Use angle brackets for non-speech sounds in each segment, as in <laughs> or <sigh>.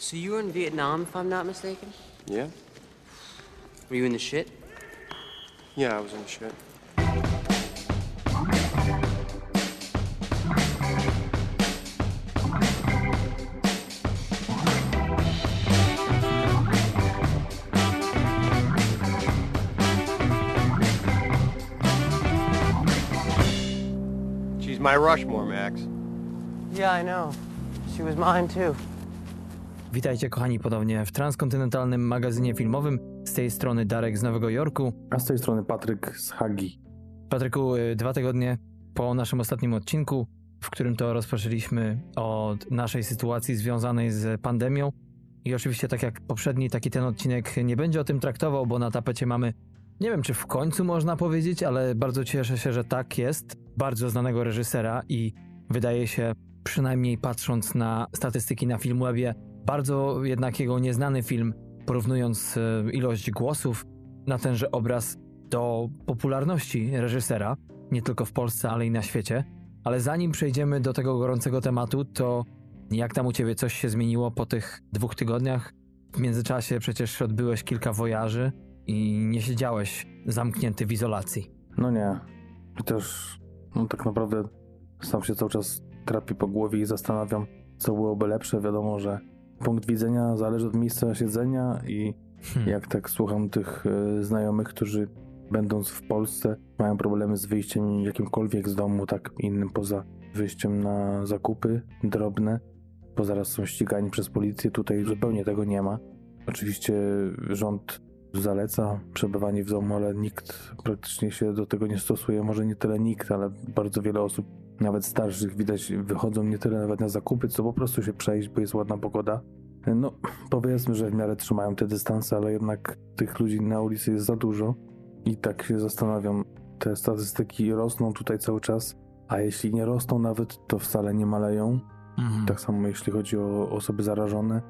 So you were in Vietnam, if I'm not mistaken? Yeah? Were you in the shit? Yeah, I was in the shit. She's my Rushmore, Max. Yeah, I know. She was mine too. Witajcie kochani ponownie w transkontynentalnym magazynie filmowym. Z tej strony Darek z Nowego Jorku. A z tej strony Patryk z Hagi. Patryku, y, dwa tygodnie po naszym ostatnim odcinku, w którym to rozpoczęliśmy od naszej sytuacji związanej z pandemią. I oczywiście, tak jak poprzedni, taki ten odcinek nie będzie o tym traktował, bo na tapecie mamy, nie wiem czy w końcu można powiedzieć, ale bardzo cieszę się, że tak jest, bardzo znanego reżysera i wydaje się, przynajmniej patrząc na statystyki na Filmwebie, bardzo jednak jego nieznany film, porównując e, ilość głosów na tenże obraz do popularności reżysera, nie tylko w Polsce, ale i na świecie. Ale zanim przejdziemy do tego gorącego tematu, to jak tam u ciebie coś się zmieniło po tych dwóch tygodniach? W międzyczasie przecież odbyłeś kilka wojaży i nie siedziałeś zamknięty w izolacji. No nie. Też, no tak naprawdę sam się cały czas trapi po głowie i zastanawiam, co byłoby lepsze. Wiadomo, że punkt widzenia zależy od miejsca siedzenia i Hmm. jak tak słucham tych e, znajomych, którzy będąc w Polsce mają problemy z wyjściem jakimkolwiek z domu, tak innym poza wyjściem na zakupy drobne, bo zaraz są ścigani przez policję. Tutaj zupełnie tego nie ma. Oczywiście rząd zaleca przebywanie w domu, ale nikt praktycznie się do tego nie stosuje. Może nie tyle nikt, ale bardzo wiele osób, nawet starszych, widać, wychodzą nie tyle nawet na zakupy, co po prostu się przejść, bo jest ładna pogoda. No, <clears throat> powiedzmy, że w miarę trzymają te dystanse, ale jednak tych ludzi na ulicy jest za dużo. I tak się zastanawiam, te statystyki rosną tutaj cały czas, a jeśli nie rosną nawet, to wcale nie maleją. Mhm. Tak samo jeśli chodzi o osoby zarażone,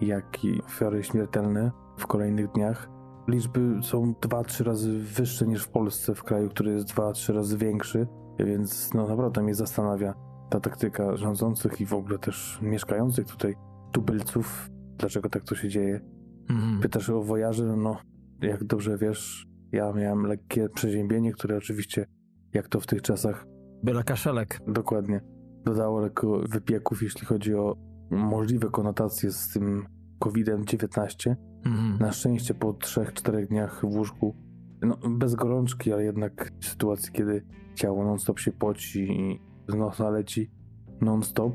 jak i ofiary śmiertelne w kolejnych dniach. Liczby są 2-3 razy wyższe niż w Polsce, w kraju, który jest 2-3 razy większy, więc no naprawdę mnie zastanawia ta taktyka rządzących i w ogóle też mieszkających tutaj tubylców, dlaczego tak to się dzieje. Mhm. Pytasz o wojaży, no jak dobrze wiesz, ja miałem lekkie przeziębienie, które oczywiście, jak to w tych czasach Byle kaszelek. Dokładnie. Dodało lekko wypieków, jeśli chodzi o możliwe konotacje z tym COVID-19. Mhm. Na szczęście po 3-4 dniach w łóżku, no bez gorączki, ale jednak w sytuacji, kiedy ciało non-stop się poci i z nosa leci non-stop,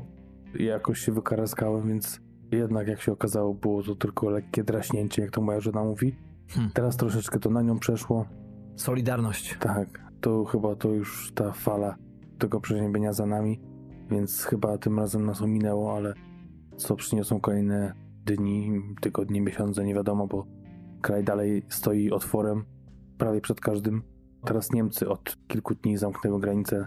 jakoś się wykaraskałem, więc jednak jak się okazało, było to tylko lekkie draśnięcie, jak to moja żona mówi. Hmm. Teraz troszeczkę to na nią przeszło, Solidarność. tak, to chyba to już ta fala tego przeziębienia za nami, więc chyba tym razem nas ominęło, ale co przyniosą kolejne dni, tygodnie, miesiące, nie wiadomo, bo kraj dalej stoi otworem prawie przed każdym. Teraz Niemcy od kilku dni zamknęły granice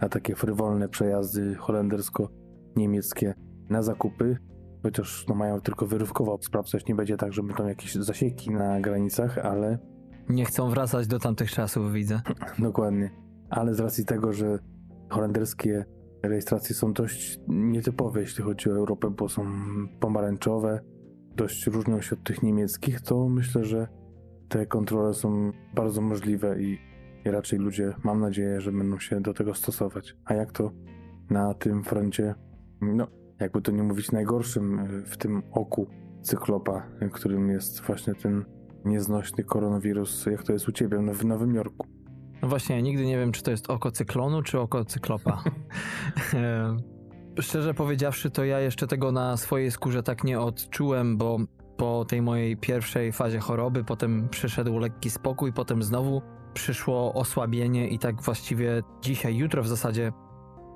na takie frywolne przejazdy holendersko-niemieckie na zakupy, chociaż no, mają tylko wyrywkowo sprawdzać, nie będzie tak, że będą jakieś zasieki na granicach, ale Nie chcą wracać do tamtych czasów, widzę. <laughs> Dokładnie. Ale z racji tego, że holenderskie rejestracje są dość nietypowe, jeśli chodzi o Europę, bo są pomarańczowe, dość różnią się od tych niemieckich, to myślę, że te kontrole są bardzo możliwe i, i raczej ludzie, mam nadzieję, że będą się do tego stosować. A jak to na tym froncie, no, jakby to nie mówić, najgorszym y, w tym oku cyklopa, y, którym jest właśnie ten nieznośny koronawirus, jak to jest u ciebie no, w Nowym Jorku. No właśnie, ja nigdy nie wiem, czy to jest oko cyklonu, czy oko cyklopa. <laughs> E, Szczerze powiedziawszy, to ja jeszcze tego na swojej skórze tak nie odczułem, bo po tej mojej pierwszej fazie choroby, potem przyszedł lekki spokój, potem znowu przyszło osłabienie i tak właściwie dzisiaj, jutro w zasadzie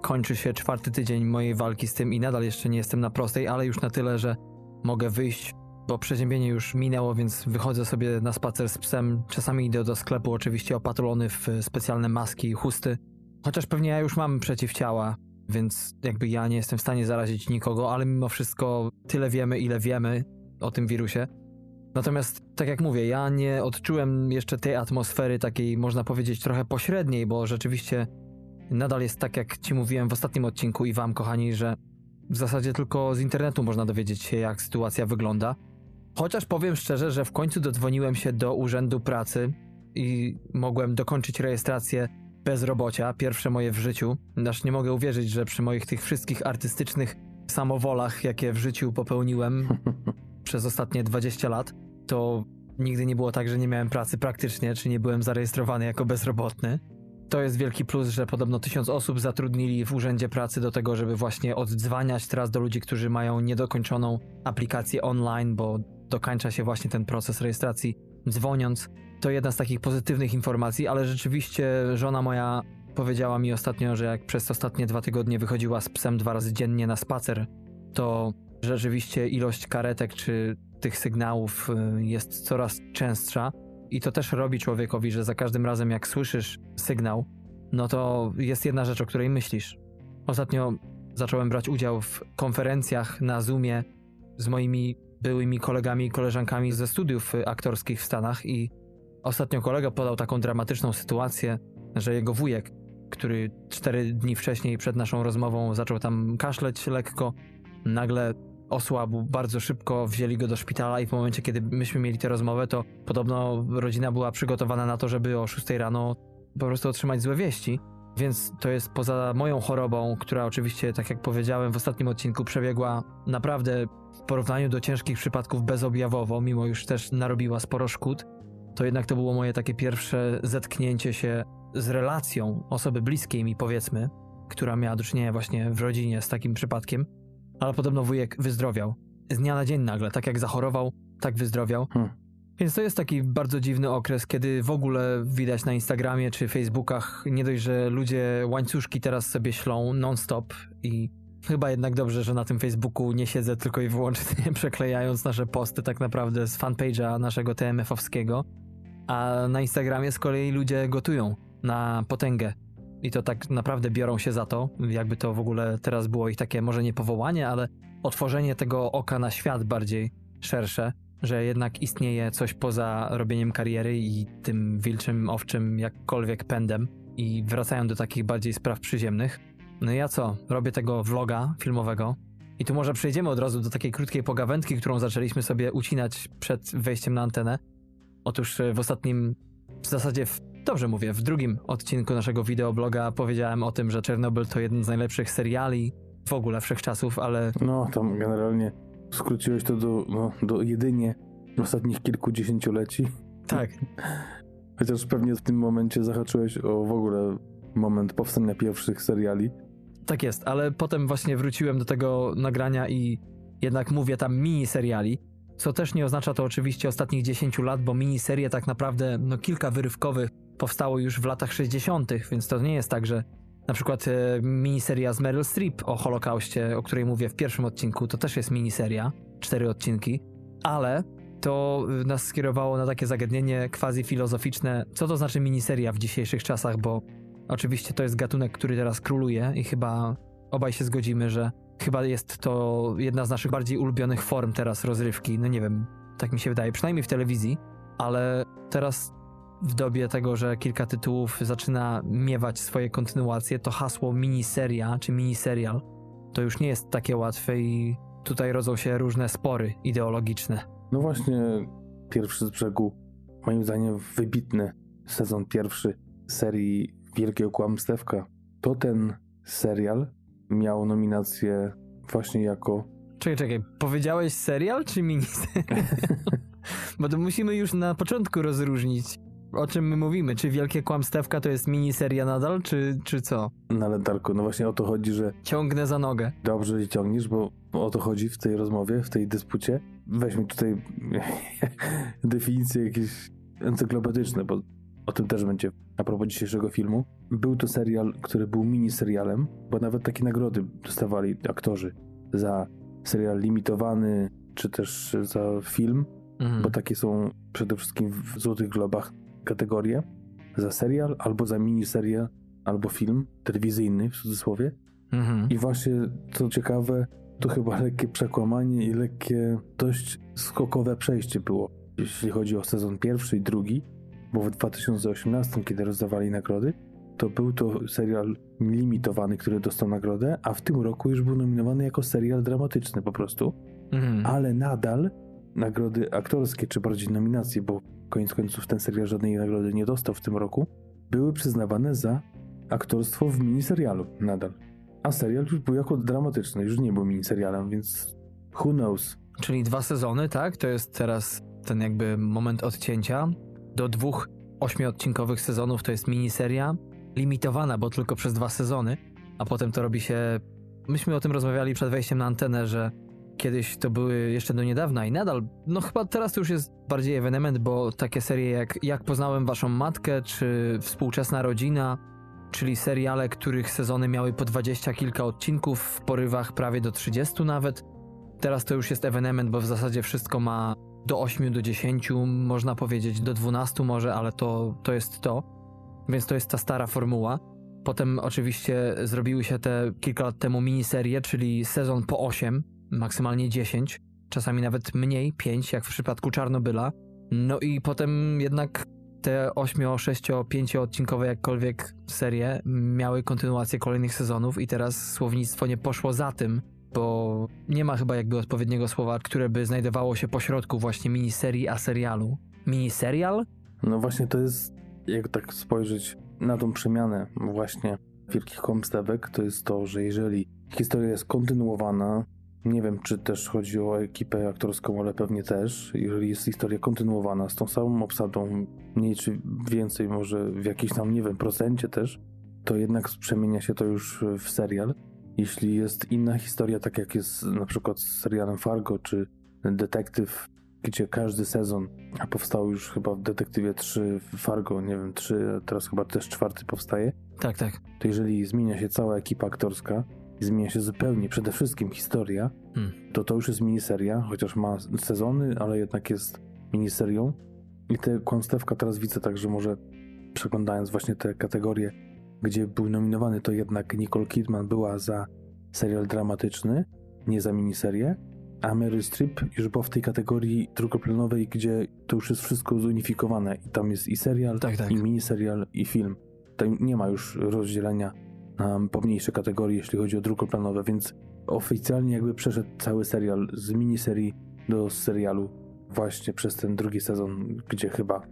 kończy się czwarty tydzień mojej walki z tym i nadal jeszcze nie jestem na prostej, ale już na tyle, że mogę wyjść, bo przeziębienie już minęło, więc wychodzę sobie na spacer z psem. Czasami idę do sklepu, oczywiście opatrolony w specjalne maski i chusty. Chociaż pewnie ja już mam przeciwciała, więc jakby ja nie jestem w stanie zarazić nikogo, ale mimo wszystko tyle wiemy, ile wiemy o tym wirusie. Natomiast, tak jak mówię, ja nie odczułem jeszcze tej atmosfery takiej, można powiedzieć, trochę pośredniej, bo rzeczywiście nadal jest tak, jak ci mówiłem w ostatnim odcinku i wam, kochani, że w zasadzie tylko z internetu można dowiedzieć się, jak sytuacja wygląda. Chociaż powiem szczerze, że w końcu dodzwoniłem się do Urzędu Pracy i mogłem dokończyć rejestrację bezrobocia, pierwsze moje w życiu. Aż nie mogę uwierzyć, że przy moich tych wszystkich artystycznych samowolach, jakie w życiu popełniłem <laughs> przez ostatnie 20 lat, to nigdy nie było tak, że nie miałem pracy praktycznie, czy nie byłem zarejestrowany jako bezrobotny. To jest wielki plus, że podobno tysiąc osób zatrudnili w Urzędzie Pracy do tego, żeby właśnie oddzwaniać teraz do ludzi, którzy mają niedokończoną aplikację online, bo dokańcza się właśnie ten proces rejestracji dzwoniąc. To jedna z takich pozytywnych informacji, ale rzeczywiście żona moja powiedziała mi ostatnio, że jak przez ostatnie dwa tygodnie wychodziła z psem dwa razy dziennie na spacer, to rzeczywiście ilość karetek czy tych sygnałów y, jest coraz częstsza. I to też robi człowiekowi, że za każdym razem jak słyszysz sygnał, no to jest jedna rzecz, o której myślisz. Ostatnio zacząłem brać udział w konferencjach na Zoomie z moimi byłymi kolegami i koleżankami ze studiów y, aktorskich w Stanach i ostatnio kolega podał taką dramatyczną sytuację, że jego wujek, który cztery dni wcześniej przed naszą rozmową zaczął tam kaszleć lekko, nagle osłabł bardzo szybko, wzięli go do szpitala i w momencie, kiedy myśmy mieli tę rozmowę, to podobno rodzina była przygotowana na to, żeby o 6 rano po prostu otrzymać złe wieści. Więc to jest poza moją chorobą, która oczywiście, tak jak powiedziałem w ostatnim odcinku, przebiegła naprawdę w porównaniu do ciężkich przypadków bezobjawowo, mimo już też narobiła sporo szkód, to jednak to było moje takie pierwsze zetknięcie się z relacją osoby bliskiej mi, powiedzmy, która miała do czynienia właśnie w rodzinie z takim przypadkiem. Ale podobno wujek wyzdrowiał. Z dnia na dzień nagle, tak jak zachorował, tak wyzdrowiał. Hmm. Więc to jest taki bardzo dziwny okres, kiedy w ogóle widać na Instagramie czy Facebookach nie dość, że ludzie łańcuszki teraz sobie ślą non-stop i chyba jednak dobrze, że na tym Facebooku nie siedzę tylko i wyłącznie <laughs> przeklejając nasze posty tak naprawdę z fanpage'a naszego TMF-owskiego, a na Instagramie z kolei ludzie gotują na potęgę. I to tak naprawdę biorą się za to, jakby to w ogóle teraz było ich takie może nie powołanie, ale otworzenie tego oka na świat bardziej szersze, że jednak istnieje coś poza robieniem kariery i tym wilczym, owczym, jakkolwiek pędem i wracają do takich bardziej spraw przyziemnych. No ja co? Robię tego vloga filmowego i tu może przejdziemy od razu do takiej krótkiej pogawędki, którą zaczęliśmy sobie ucinać przed wejściem na antenę. Otóż e, w ostatnim, w zasadzie w, dobrze mówię, w drugim odcinku naszego wideobloga powiedziałem o tym, że Czernobyl to jeden z najlepszych seriali w ogóle wszechczasów, ale No, tam generalnie skróciłeś to do, no, do jedynie ostatnich kilkudziesięcioleci. tak, <laughs> Chociaż pewnie w tym momencie zahaczyłeś o w ogóle moment powstania pierwszych seriali. Tak jest, ale potem właśnie wróciłem do tego nagrania i jednak mówię tam miniseriali, co też nie oznacza to oczywiście ostatnich 10 lat, bo miniserie tak naprawdę, no kilka wyrywkowych powstało już w latach 60., więc to nie jest tak, że na przykład e, miniseria z Meryl Streep o Holokauście, o której mówię w pierwszym odcinku, to też jest miniseria, cztery odcinki, ale to y, nas skierowało na takie zagadnienie quasi filozoficzne, co to znaczy miniseria w dzisiejszych czasach, bo oczywiście to jest gatunek, który teraz króluje i chyba obaj się zgodzimy, że chyba jest to jedna z naszych bardziej ulubionych form teraz rozrywki. No nie wiem, tak mi się wydaje, przynajmniej w telewizji, ale teraz w dobie tego, że kilka tytułów zaczyna miewać swoje kontynuacje, to hasło miniseria czy miniserial to już nie jest takie łatwe i tutaj rodzą się różne spory ideologiczne. No właśnie, pierwszy z brzegu, moim zdaniem wybitny sezon pierwszy serii Wielkiego Kłamstewka. To ten serial miał nominację właśnie jako Czekaj, czekaj, powiedziałeś serial czy miniserial? <laughs> Bo to musimy już na początku rozróżnić, o czym my mówimy. Czy Wielkie Kłamstewka to jest miniseria nadal, czy, czy co? na letarku. No właśnie o to chodzi, że Ciągnę za nogę. dobrze się ciągniesz, bo o to chodzi w tej rozmowie, w tej dyspucie. Weźmy tutaj <laughs> definicje jakieś encyklopedyczne, bo o tym też będzie a propos dzisiejszego filmu. Był to serial, który był miniserialem, bo nawet takie nagrody dostawali aktorzy za serial limitowany, czy też za film, Mhm. bo takie są przede wszystkim w Złotych Globach kategorie. Za serial, albo za miniserial, albo film telewizyjny w cudzysłowie. Mhm. I właśnie co ciekawe, to chyba lekkie przekłamanie i lekkie dość skokowe przejście było, jeśli chodzi o sezon pierwszy i drugi, bo w 2018, kiedy rozdawali nagrody, to był to serial limitowany, który dostał nagrodę, a w tym roku już był nominowany jako serial dramatyczny po prostu, Mhm. ale nadal nagrody aktorskie, czy bardziej nominacje, bo koniec końców ten serial żadnej nagrody nie dostał w tym roku, były przyznawane za aktorstwo w miniserialu nadal. A serial już był jako dramatyczny, już nie był miniserialem, więc who knows. Czyli dwa sezony, tak? To jest teraz ten jakby moment odcięcia. Do dwóch ośmiodcinkowych sezonów to jest miniseria, limitowana, bo tylko przez dwa sezony, a potem to robi się... Myśmy o tym rozmawiali przed wejściem na antenę, że kiedyś to były jeszcze do niedawna i nadal, no chyba teraz to już jest bardziej ewenement, bo takie serie jak Jak poznałem waszą matkę, czy Współczesna rodzina, czyli seriale, których sezony miały po dwadzieścia kilka odcinków, w porywach prawie do 30 nawet, Teraz to już jest ewenement, bo w zasadzie wszystko ma do 8, do 10, można powiedzieć do 12 może, ale to, to jest to. Więc to jest ta stara formuła. Potem oczywiście zrobiły się te kilka lat temu miniserie, czyli sezon po 8, maksymalnie 10, czasami nawet mniej, 5, jak w przypadku Czarnobyla. No i potem jednak te 8, 6, 5 odcinkowe jakkolwiek serie miały kontynuację kolejnych sezonów i teraz słownictwo nie poszło za tym, bo nie ma chyba jakby odpowiedniego słowa, które by znajdowało się pośrodku właśnie miniserii a serialu. Miniserial? No właśnie to jest, jak tak spojrzeć na tą przemianę właśnie wielkich komstewek, to jest to, że jeżeli historia jest kontynuowana, nie wiem czy też chodzi o ekipę aktorską, ale pewnie też, jeżeli jest historia kontynuowana z tą samą obsadą, mniej czy więcej, może w jakimś tam, nie wiem, procencie też, to jednak przemienia się to już w serial. Jeśli jest inna historia, tak jak jest na przykład z serialem Fargo czy Detektyw, gdzie każdy sezon, a powstał już chyba w Detektywie 3 Fargo, nie wiem, 3, teraz chyba też czwarty powstaje, Tak, tak. to jeżeli zmienia się cała ekipa aktorska i zmienia się zupełnie przede wszystkim historia, Hmm. to to już jest miniseria, chociaż ma sezony, ale jednak jest miniserią. I tę kłamstewka teraz widzę tak, że może przeglądając właśnie te kategorie, gdzie był nominowany, to jednak Nicole Kidman była za serial dramatyczny, nie za miniserię, a Meryl Streep już była w tej kategorii drugoplanowej, gdzie to już jest wszystko zunifikowane i tam jest i serial, Tak, tak. i miniserial, i film. Tam nie ma już rozdzielenia na pomniejsze kategorie, jeśli chodzi o drugoplanowe, więc oficjalnie jakby przeszedł cały serial z miniserii do serialu właśnie przez ten drugi sezon, gdzie chyba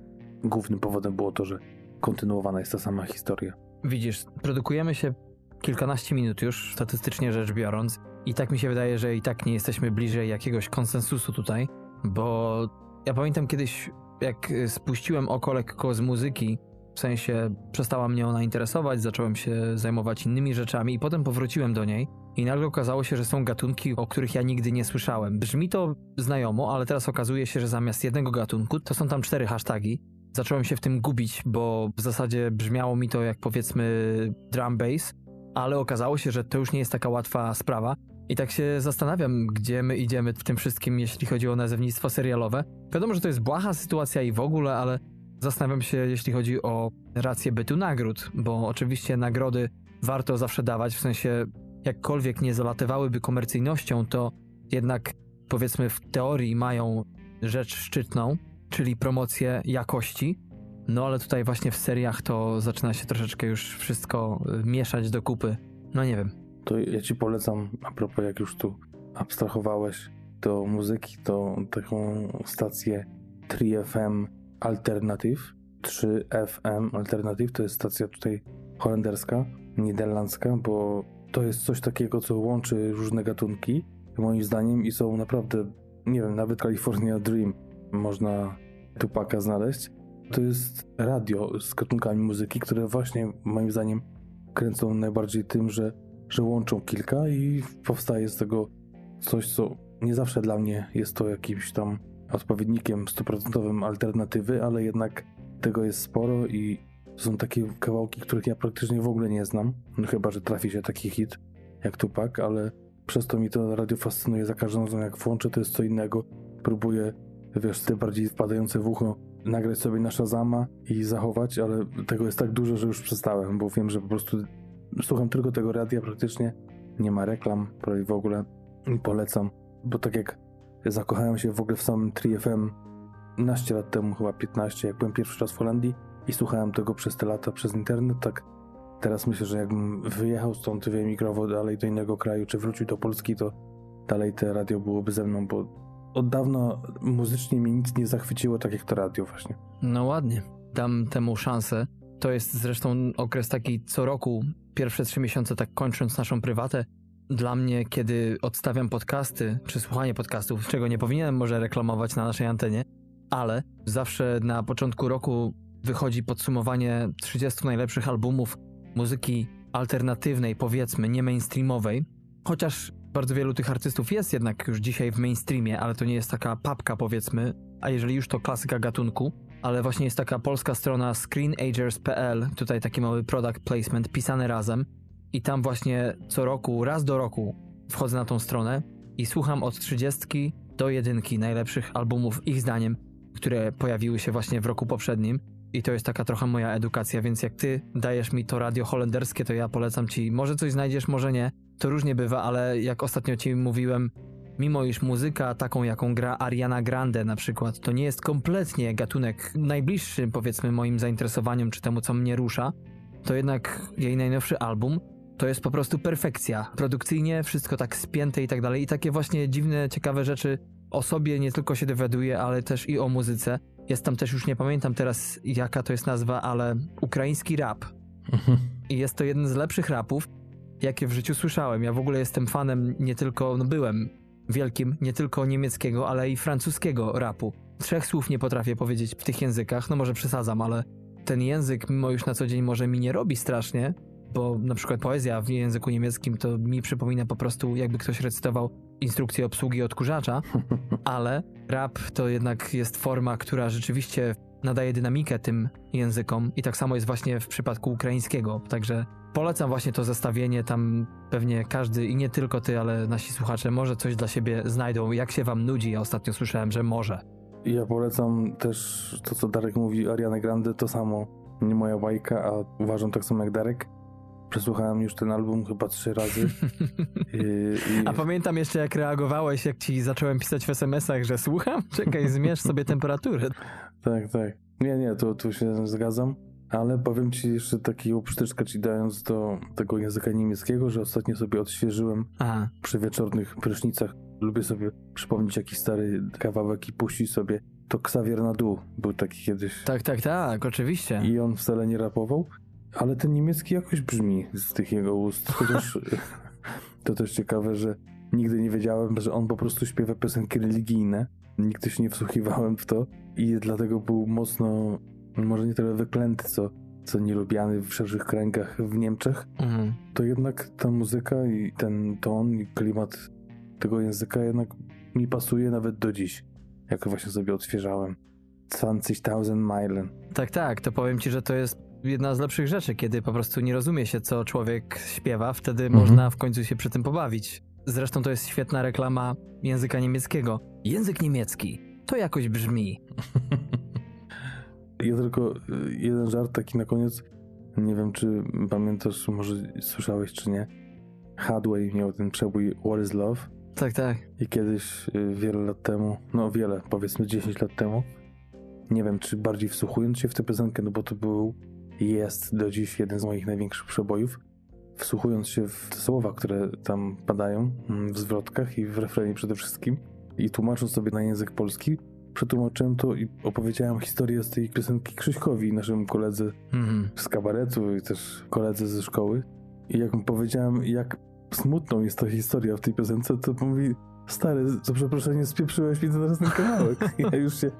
głównym powodem było to, że kontynuowana jest ta sama historia. Widzisz, produkujemy się kilkanaście minut już, statystycznie rzecz biorąc, i tak mi się wydaje, że i tak nie jesteśmy bliżej jakiegoś konsensusu tutaj, bo ja pamiętam kiedyś, jak y, spuściłem oko lekko z muzyki, w sensie przestała mnie ona interesować, zacząłem się zajmować innymi rzeczami i potem powróciłem do niej i nagle okazało się, że są gatunki, o których ja nigdy nie słyszałem. Brzmi to znajomo, ale teraz okazuje się, że zamiast jednego gatunku to są tam cztery hasztagi. Zacząłem się w tym gubić, bo w zasadzie brzmiało mi to jak powiedzmy drum bass, ale okazało się, że to już nie jest taka łatwa sprawa. I tak się zastanawiam, gdzie my idziemy w tym wszystkim, jeśli chodzi o nazewnictwo serialowe. Wiadomo, że to jest błaha sytuacja i w ogóle, ale zastanawiam się, jeśli chodzi o rację bytu nagród, bo oczywiście nagrody warto zawsze dawać, w sensie jakkolwiek nie zalatywałyby komercyjnością, to jednak powiedzmy w teorii mają rzecz szczytną, czyli promocję jakości. No ale tutaj właśnie w seriach to zaczyna się troszeczkę już wszystko y, mieszać do kupy. No nie wiem. To ja ci polecam, a propos jak już tu abstrahowałeś do muzyki, to taką stację 3FM Alternative. 3FM Alternative to jest stacja tutaj holenderska, niderlandzka, bo to jest coś takiego, co łączy różne gatunki, moim zdaniem, i są naprawdę, nie wiem, nawet California Dream można Tupaka znaleźć. To jest radio z gatunkami muzyki, które właśnie moim zdaniem kręcą najbardziej tym, że, że łączą kilka i powstaje z tego coś, co nie zawsze dla mnie jest to jakimś tam odpowiednikiem stuprocentowym alternatywy, ale jednak tego jest sporo i są takie kawałki, których ja praktycznie w ogóle nie znam, no chyba, że trafi się taki hit jak Tupak, ale przez to mi to radio fascynuje za każdym razem, jak włączę, to jest co innego. Próbuję, wiesz, te bardziej wpadające w ucho nagrać sobie na Shazama i zachować, ale tego jest tak dużo, że już przestałem, bo wiem, że po prostu słucham tylko tego radia praktycznie, nie ma reklam, prawie w ogóle. I polecam, bo tak jak zakochałem się w ogóle w samym 3FM 15 lat temu, chyba 15, jak byłem pierwszy raz w Holandii i słuchałem tego przez te lata przez internet, tak Teraz myślę, że jakbym wyjechał stąd, wyemigrował dalej do innego kraju, czy wrócił do Polski, to dalej te radio byłoby ze mną, bo od dawna muzycznie mnie nic nie zachwyciło tak jak to radio właśnie. No ładnie, dam temu szansę. To jest zresztą okres taki co roku, pierwsze trzy miesiące, tak kończąc naszą prywatę. Dla mnie, kiedy odstawiam podcasty, czy słuchanie podcastów, czego nie powinienem może reklamować na naszej antenie, ale zawsze na początku roku wychodzi podsumowanie 30 najlepszych albumów muzyki alternatywnej, powiedzmy, nie mainstreamowej. Chociaż bardzo wielu tych artystów jest jednak już dzisiaj w mainstreamie, ale to nie jest taka papka, powiedzmy, a jeżeli już to klasyka gatunku. Ale właśnie jest taka polska strona screenagers.pl, tutaj taki mały product placement pisany razem. I tam właśnie co roku, raz do roku wchodzę na tą stronę i słucham od 30 do jedynki najlepszych albumów, ich zdaniem, które pojawiły się właśnie w roku poprzednim. I to jest taka trochę moja edukacja, więc jak ty dajesz mi to radio holenderskie, to ja polecam ci, może coś znajdziesz, może nie. To różnie bywa, ale jak ostatnio ci mówiłem, mimo iż muzyka taką, jaką gra Ariana Grande na przykład, to nie jest kompletnie gatunek najbliższy, powiedzmy, moim zainteresowaniom czy temu, co mnie rusza, to jednak jej najnowszy album to jest po prostu perfekcja. Produkcyjnie wszystko tak spięte i tak dalej. I takie właśnie dziwne, ciekawe rzeczy o sobie nie tylko się dowiaduję, ale też i o muzyce. Jest tam też, już nie pamiętam teraz jaka to jest nazwa, ale ukraiński rap. I jest to jeden z lepszych rapów, jakie w życiu słyszałem. Ja w ogóle jestem fanem nie tylko, no byłem wielkim, nie tylko niemieckiego, ale i francuskiego rapu. Trzech słów nie potrafię powiedzieć w tych językach, no może przesadzam, ale ten język, mimo już na co dzień może mi nie robi strasznie, bo na przykład poezja w języku niemieckim to mi przypomina po prostu, jakby ktoś recytował instrukcję obsługi odkurzacza, <laughs> ale rap to jednak jest forma, która rzeczywiście nadaje dynamikę tym językom i tak samo jest właśnie w przypadku ukraińskiego, także polecam właśnie to zestawienie, tam pewnie każdy i nie tylko ty, ale nasi słuchacze może coś dla siebie znajdą, jak się wam nudzi, ja ostatnio słyszałem, że może. Ja polecam też to, co Darek mówi, Ariana Grande, to samo. Nie moja bajka, a uważam tak samo jak Darek. Przesłuchałem już ten album chyba trzy razy. <laughs> I, i... A pamiętam jeszcze, jak reagowałeś, jak ci zacząłem pisać w SMS-ach, że słucham? <laughs> Czekaj, zmierz sobie temperaturę. Tak, tak. Nie, nie, to tu się zgadzam. Ale powiem ci jeszcze takiego przytyczka ci dając do tego języka niemieckiego, że ostatnio sobie odświeżyłem Aha. przy wieczornych prysznicach. Lubię sobie przypomnieć jakiś stary kawałek i puścić sobie. To Xavier Nadu był taki kiedyś. Tak, tak, tak, oczywiście. I on wcale nie rapował, ale ten niemiecki jakoś brzmi z tych jego ust. Chociaż <laughs> to też ciekawe, że nigdy nie wiedziałem, że on po prostu śpiewa piosenki religijne. Nigdy się nie wsłuchiwałem w to i dlatego był mocno, może nie tyle wyklęty, co, co nielubiany w szerszych kręgach w Niemczech. Mhm. To jednak ta muzyka i ten ton i klimat tego języka jednak mi pasuje nawet do dziś, jak właśnie sobie odświeżałem. 20.000 Meilen. Tak, tak, to powiem ci, że to jest jedna z lepszych rzeczy, kiedy po prostu nie rozumie się, co człowiek śpiewa, wtedy Mhm. można w końcu się przy tym pobawić. Zresztą to jest świetna reklama języka niemieckiego. Język niemiecki. To jakoś brzmi. <laughs> Ja tylko y, jeden żart taki na koniec. Nie wiem, czy pamiętasz, może słyszałeś, czy nie. Hadway miał ten przebój What is Love Tak, tak. i kiedyś y, wiele lat temu, no wiele, powiedzmy 10 lat temu, nie wiem, czy bardziej wsłuchując się w tę piosenkę, no bo to był jest do dziś jeden z moich największych przebojów, wsłuchując się w te słowa, które tam padają mm, w zwrotkach i w refrenie przede wszystkim i tłumacząc sobie na język polski, przetłumaczyłem to i opowiedziałem historię z tej piosenki Krzyśkowi, naszemu koledze Mhm. z kabaretu i też koledze ze szkoły. I jak mu powiedziałem, jak smutną jest ta historia w tej piosence, to mówi, stary, za przeproszenie spieprzyłeś mi teraz ten kawałek. <laughs> Ja już się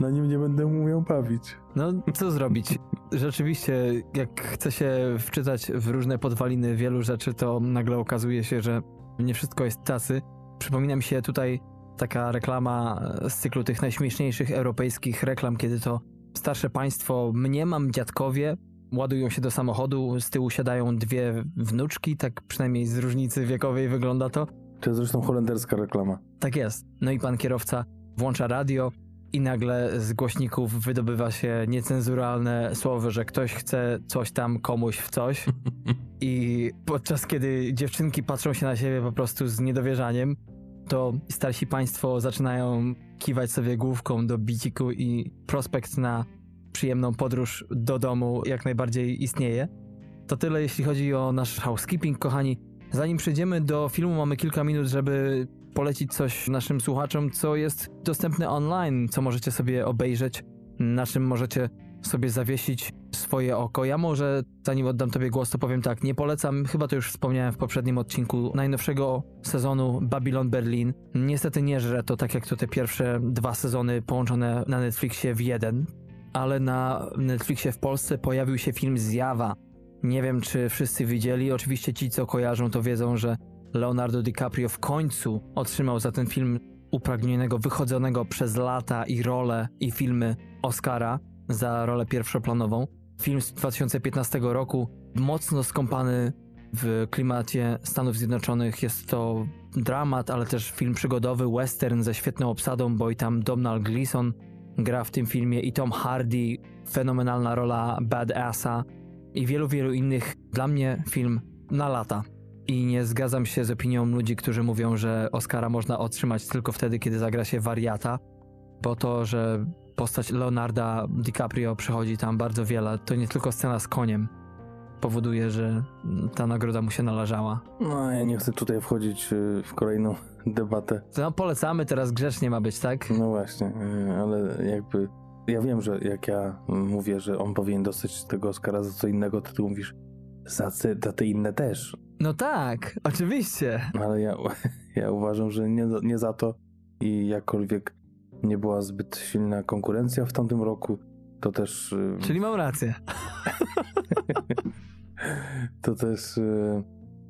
na nim nie będę umiał bawić. No, co zrobić? Rzeczywiście, jak chce się wczytać w różne podwaliny wielu rzeczy, to nagle okazuje się, że nie wszystko jest tacy. Przypomina mi się tutaj taka reklama z cyklu tych najśmieszniejszych europejskich reklam, kiedy to starsze państwo, mnie mam dziadkowie, ładują się do samochodu, z tyłu siadają dwie wnuczki, tak przynajmniej z różnicy wiekowej wygląda to. To jest zresztą holenderska reklama. Tak jest. No i pan kierowca włącza radio i nagle z głośników wydobywa się niecenzuralne słowo, że ktoś chce coś tam komuś w coś. <laughs> I podczas kiedy dziewczynki patrzą się na siebie po prostu z niedowierzaniem, to starsi państwo zaczynają kiwać sobie główką do biciku i prospekt na przyjemną podróż do domu jak najbardziej istnieje. To tyle, jeśli chodzi o nasz housekeeping, kochani. Zanim przejdziemy do filmu, mamy kilka minut, żeby polecić coś naszym słuchaczom, co jest dostępne online, co możecie sobie obejrzeć, na czym możecie sobie zawiesić swoje oko. Ja może, zanim oddam tobie głos, to powiem tak, nie polecam, chyba to już wspomniałem w poprzednim odcinku, najnowszego sezonu Babylon Berlin. Niestety nie żre to tak jak to te pierwsze dwa sezony połączone na Netflixie w jeden, ale na Netflixie w Polsce pojawił się film Zjawa. Nie wiem, czy wszyscy widzieli. Oczywiście ci, co kojarzą, to wiedzą, że Leonardo DiCaprio w końcu otrzymał za ten film upragnionego, wychodzonego przez lata i rolę i filmy Oscara za rolę pierwszoplanową. Film z 2015 roku, mocno skąpany w klimacie Stanów Zjednoczonych. Jest to dramat, ale też film przygodowy, western ze świetną obsadą, bo i tam Donald Gleason gra w tym filmie i Tom Hardy, fenomenalna rola Badassa i wielu, wielu innych. Dla mnie film na lata. I nie zgadzam się z opinią ludzi, którzy mówią, że Oscara można otrzymać tylko wtedy, kiedy zagra się wariata, bo to, że postać Leonarda DiCaprio przychodzi tam bardzo wiele, to nie tylko scena z koniem powoduje, że ta nagroda mu się należała. No, ja nie chcę tutaj wchodzić y, w kolejną <laughs> debatę. No polecamy, teraz grzecznie ma być, tak? No właśnie, y, ale jakby ja wiem, że jak ja mówię, że on powinien dostać tego Oscara za co innego, to ty mówisz za, za te inne też. No tak, oczywiście. Ale ja, <laughs> ja uważam, że nie, nie za to i jakkolwiek nie była zbyt silna konkurencja w tamtym roku, to też... y, <laughs> Czyli mam rację. <laughs> to też y,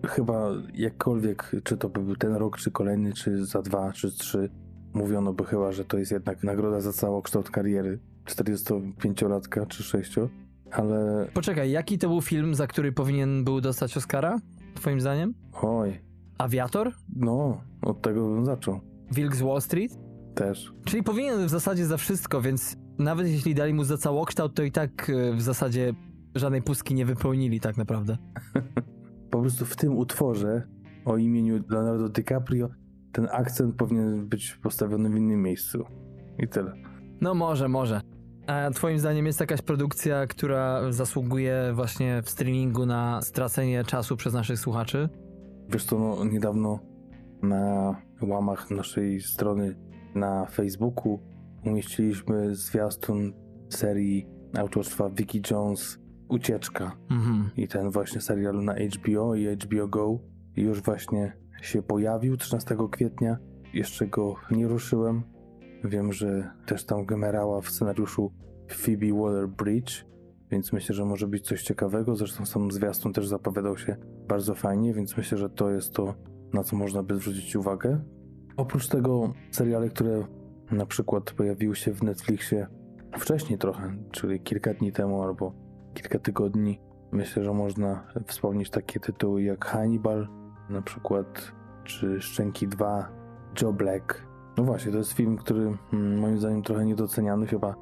chyba jakkolwiek, czy to by był ten rok, czy kolejny, czy za dwa, czy trzy, mówiono by chyba, że to jest jednak nagroda za całokształt kariery 45-latka czy 6, ale Poczekaj, jaki to był film, za który powinien był dostać Oscara? Twoim zdaniem? oj, Aviator? no, od tego bym zaczął Wilk z Wall Street? też. Czyli powinien w zasadzie za wszystko, więc nawet jeśli dali mu za całokształt, to i tak e, w zasadzie żadnej pustki nie wypełnili tak naprawdę. <laughs> Po prostu w tym utworze o imieniu Leonardo DiCaprio ten akcent powinien być postawiony w innym miejscu. I tyle. No może, może. A twoim zdaniem jest jakaś produkcja, która zasługuje właśnie w streamingu na stracenie czasu przez naszych słuchaczy? Wiesz co, no, niedawno na łamach naszej strony na Facebooku umieściliśmy zwiastun serii autorstwa Vicky Jones Ucieczka. Mhm. I ten właśnie serial na HBO i HBO Go już właśnie się pojawił 13 kwietnia. Jeszcze go nie ruszyłem. Wiem, że też tam gemerała w scenariuszu Phoebe Waller-Bridge, więc myślę, że może być coś ciekawego. Zresztą sam zwiastun też zapowiadał się bardzo fajnie, więc myślę, że to jest to, na co można by zwrócić uwagę. Oprócz tego seriale, które na przykład pojawiły się w Netflixie wcześniej trochę, czyli kilka dni temu albo kilka tygodni, myślę, że można wspomnieć takie tytuły jak Hannibal na przykład, czy Szczęki 2, Joe Black. No właśnie, to jest film, który mm, moim zdaniem trochę niedoceniany, chyba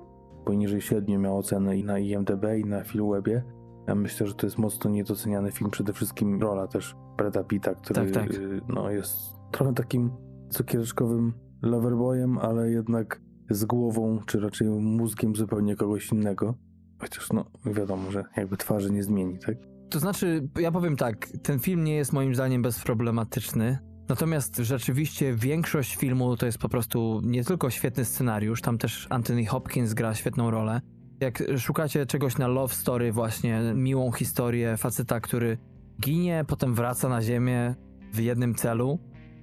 poniżej średnio miał ocenę i na IMDb i na Filmwebie. Ja myślę, że to jest mocno niedoceniany film, przede wszystkim rola też Breda Pitta, który Tak, tak. y, No, jest trochę takim cukiereczkowym loverboyem, ale jednak z głową, czy raczej mózgiem zupełnie kogoś innego. Chociaż no wiadomo, że jakby twarzy nie zmieni, tak? To znaczy, ja powiem tak, ten film nie jest moim zdaniem bezproblematyczny. Natomiast rzeczywiście większość filmu to jest po prostu nie tylko świetny scenariusz, tam też Anthony Hopkins gra świetną rolę. Jak szukacie czegoś na love story właśnie, miłą historię faceta, który ginie, potem wraca na ziemię w jednym celu,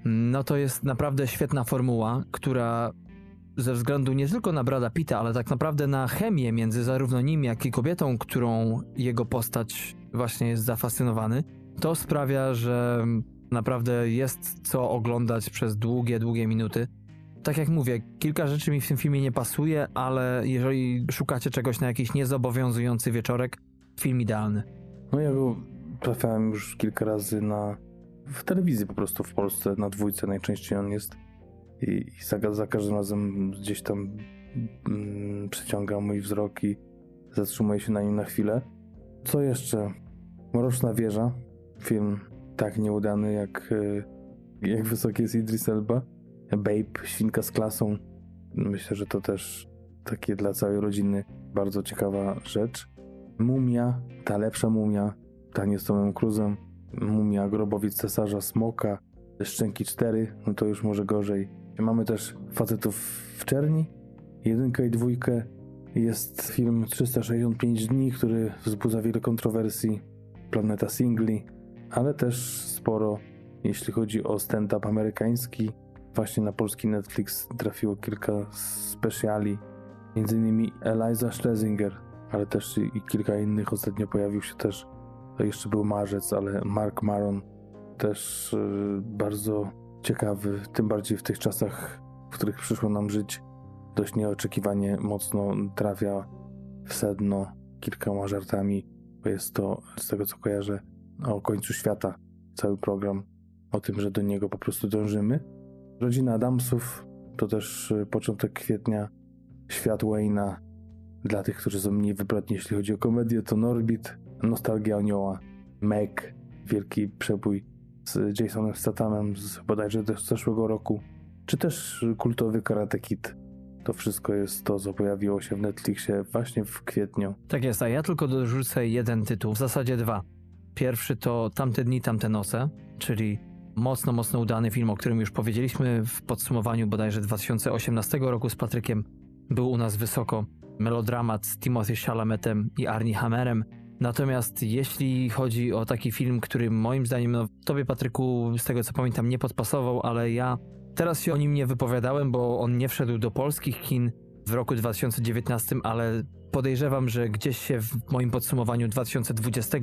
no to jest naprawdę świetna formuła, która ze względu nie tylko na Brada Pitta, ale tak naprawdę na chemię między zarówno nim, jak i kobietą, którą jego postać właśnie jest zafascynowany, to sprawia, że naprawdę jest co oglądać przez długie, długie minuty. Tak jak mówię, kilka rzeczy mi w tym filmie nie pasuje, ale jeżeli szukacie czegoś na jakiś niezobowiązujący wieczorek, film idealny. No ja go trafiałem już kilka razy na w telewizji po prostu w Polsce, na dwójce najczęściej on jest i, i za, za każdym razem gdzieś tam mm, przyciąga mój wzrok i zatrzymuję się na nim na chwilę. Co jeszcze? Mroczna wieża, film tak nieudany jak, y, jak wysoki jest Idris Elba. Babe, świnka z klasą. Myślę, że to też takie dla całej rodziny bardzo ciekawa rzecz. Mumia, ta lepsza mumia, Tanie z Tomem Cruzem, Mumia, Grobowiec Cesarza, Smoka, Szczęki 4, no to już może gorzej. Mamy też Facetów w Czerni, jedynkę i dwójkę. Jest film 365 dni, który wzbudza wiele kontrowersji. Planeta Singli, ale też sporo, jeśli chodzi o stand-up amerykański. Właśnie na polski Netflix trafiło kilka speciali, innymi Eliza Schlesinger, ale też i, kilka innych. Ostatnio pojawił się też, to jeszcze był marzec, ale Mark Maron też yy, bardzo ciekawy, tym bardziej w tych czasach, w których przyszło nam żyć. Dość nieoczekiwanie mocno trafia w sedno kilkoma żartami, bo jest to, z tego co kojarzę, o końcu świata. Cały program o tym, że do niego po prostu dążymy. Rodzina Adamsów to też y, początek kwietnia. Świat Wayna. Dla tych, którzy są mniej wybredni, jeśli chodzi o komedię, to Norbit, Nostalgia Anioła, Meg, wielki przebój z Jasonem Stathamem z bodajże z zeszłego roku, czy też kultowy Karate Kid. To wszystko jest to, co pojawiło się w Netflixie właśnie w kwietniu. Tak jest, a ja tylko dorzucę jeden tytuł, w zasadzie dwa. Pierwszy to Tamte dni, tamte noce, czyli mocno, mocno udany film, o którym już powiedzieliśmy w podsumowaniu bodajże 2018 roku z Patrykiem. Był u nas wysoko. Melodramat z Timothy Chalametem i Arnie Hammerem. Natomiast jeśli chodzi o taki film, który moim zdaniem, no tobie Patryku, z tego co pamiętam, nie podpasował, ale ja teraz się o nim nie wypowiadałem, bo on nie wszedł do polskich kin w roku 2019, ale podejrzewam, że gdzieś się w moim podsumowaniu 2020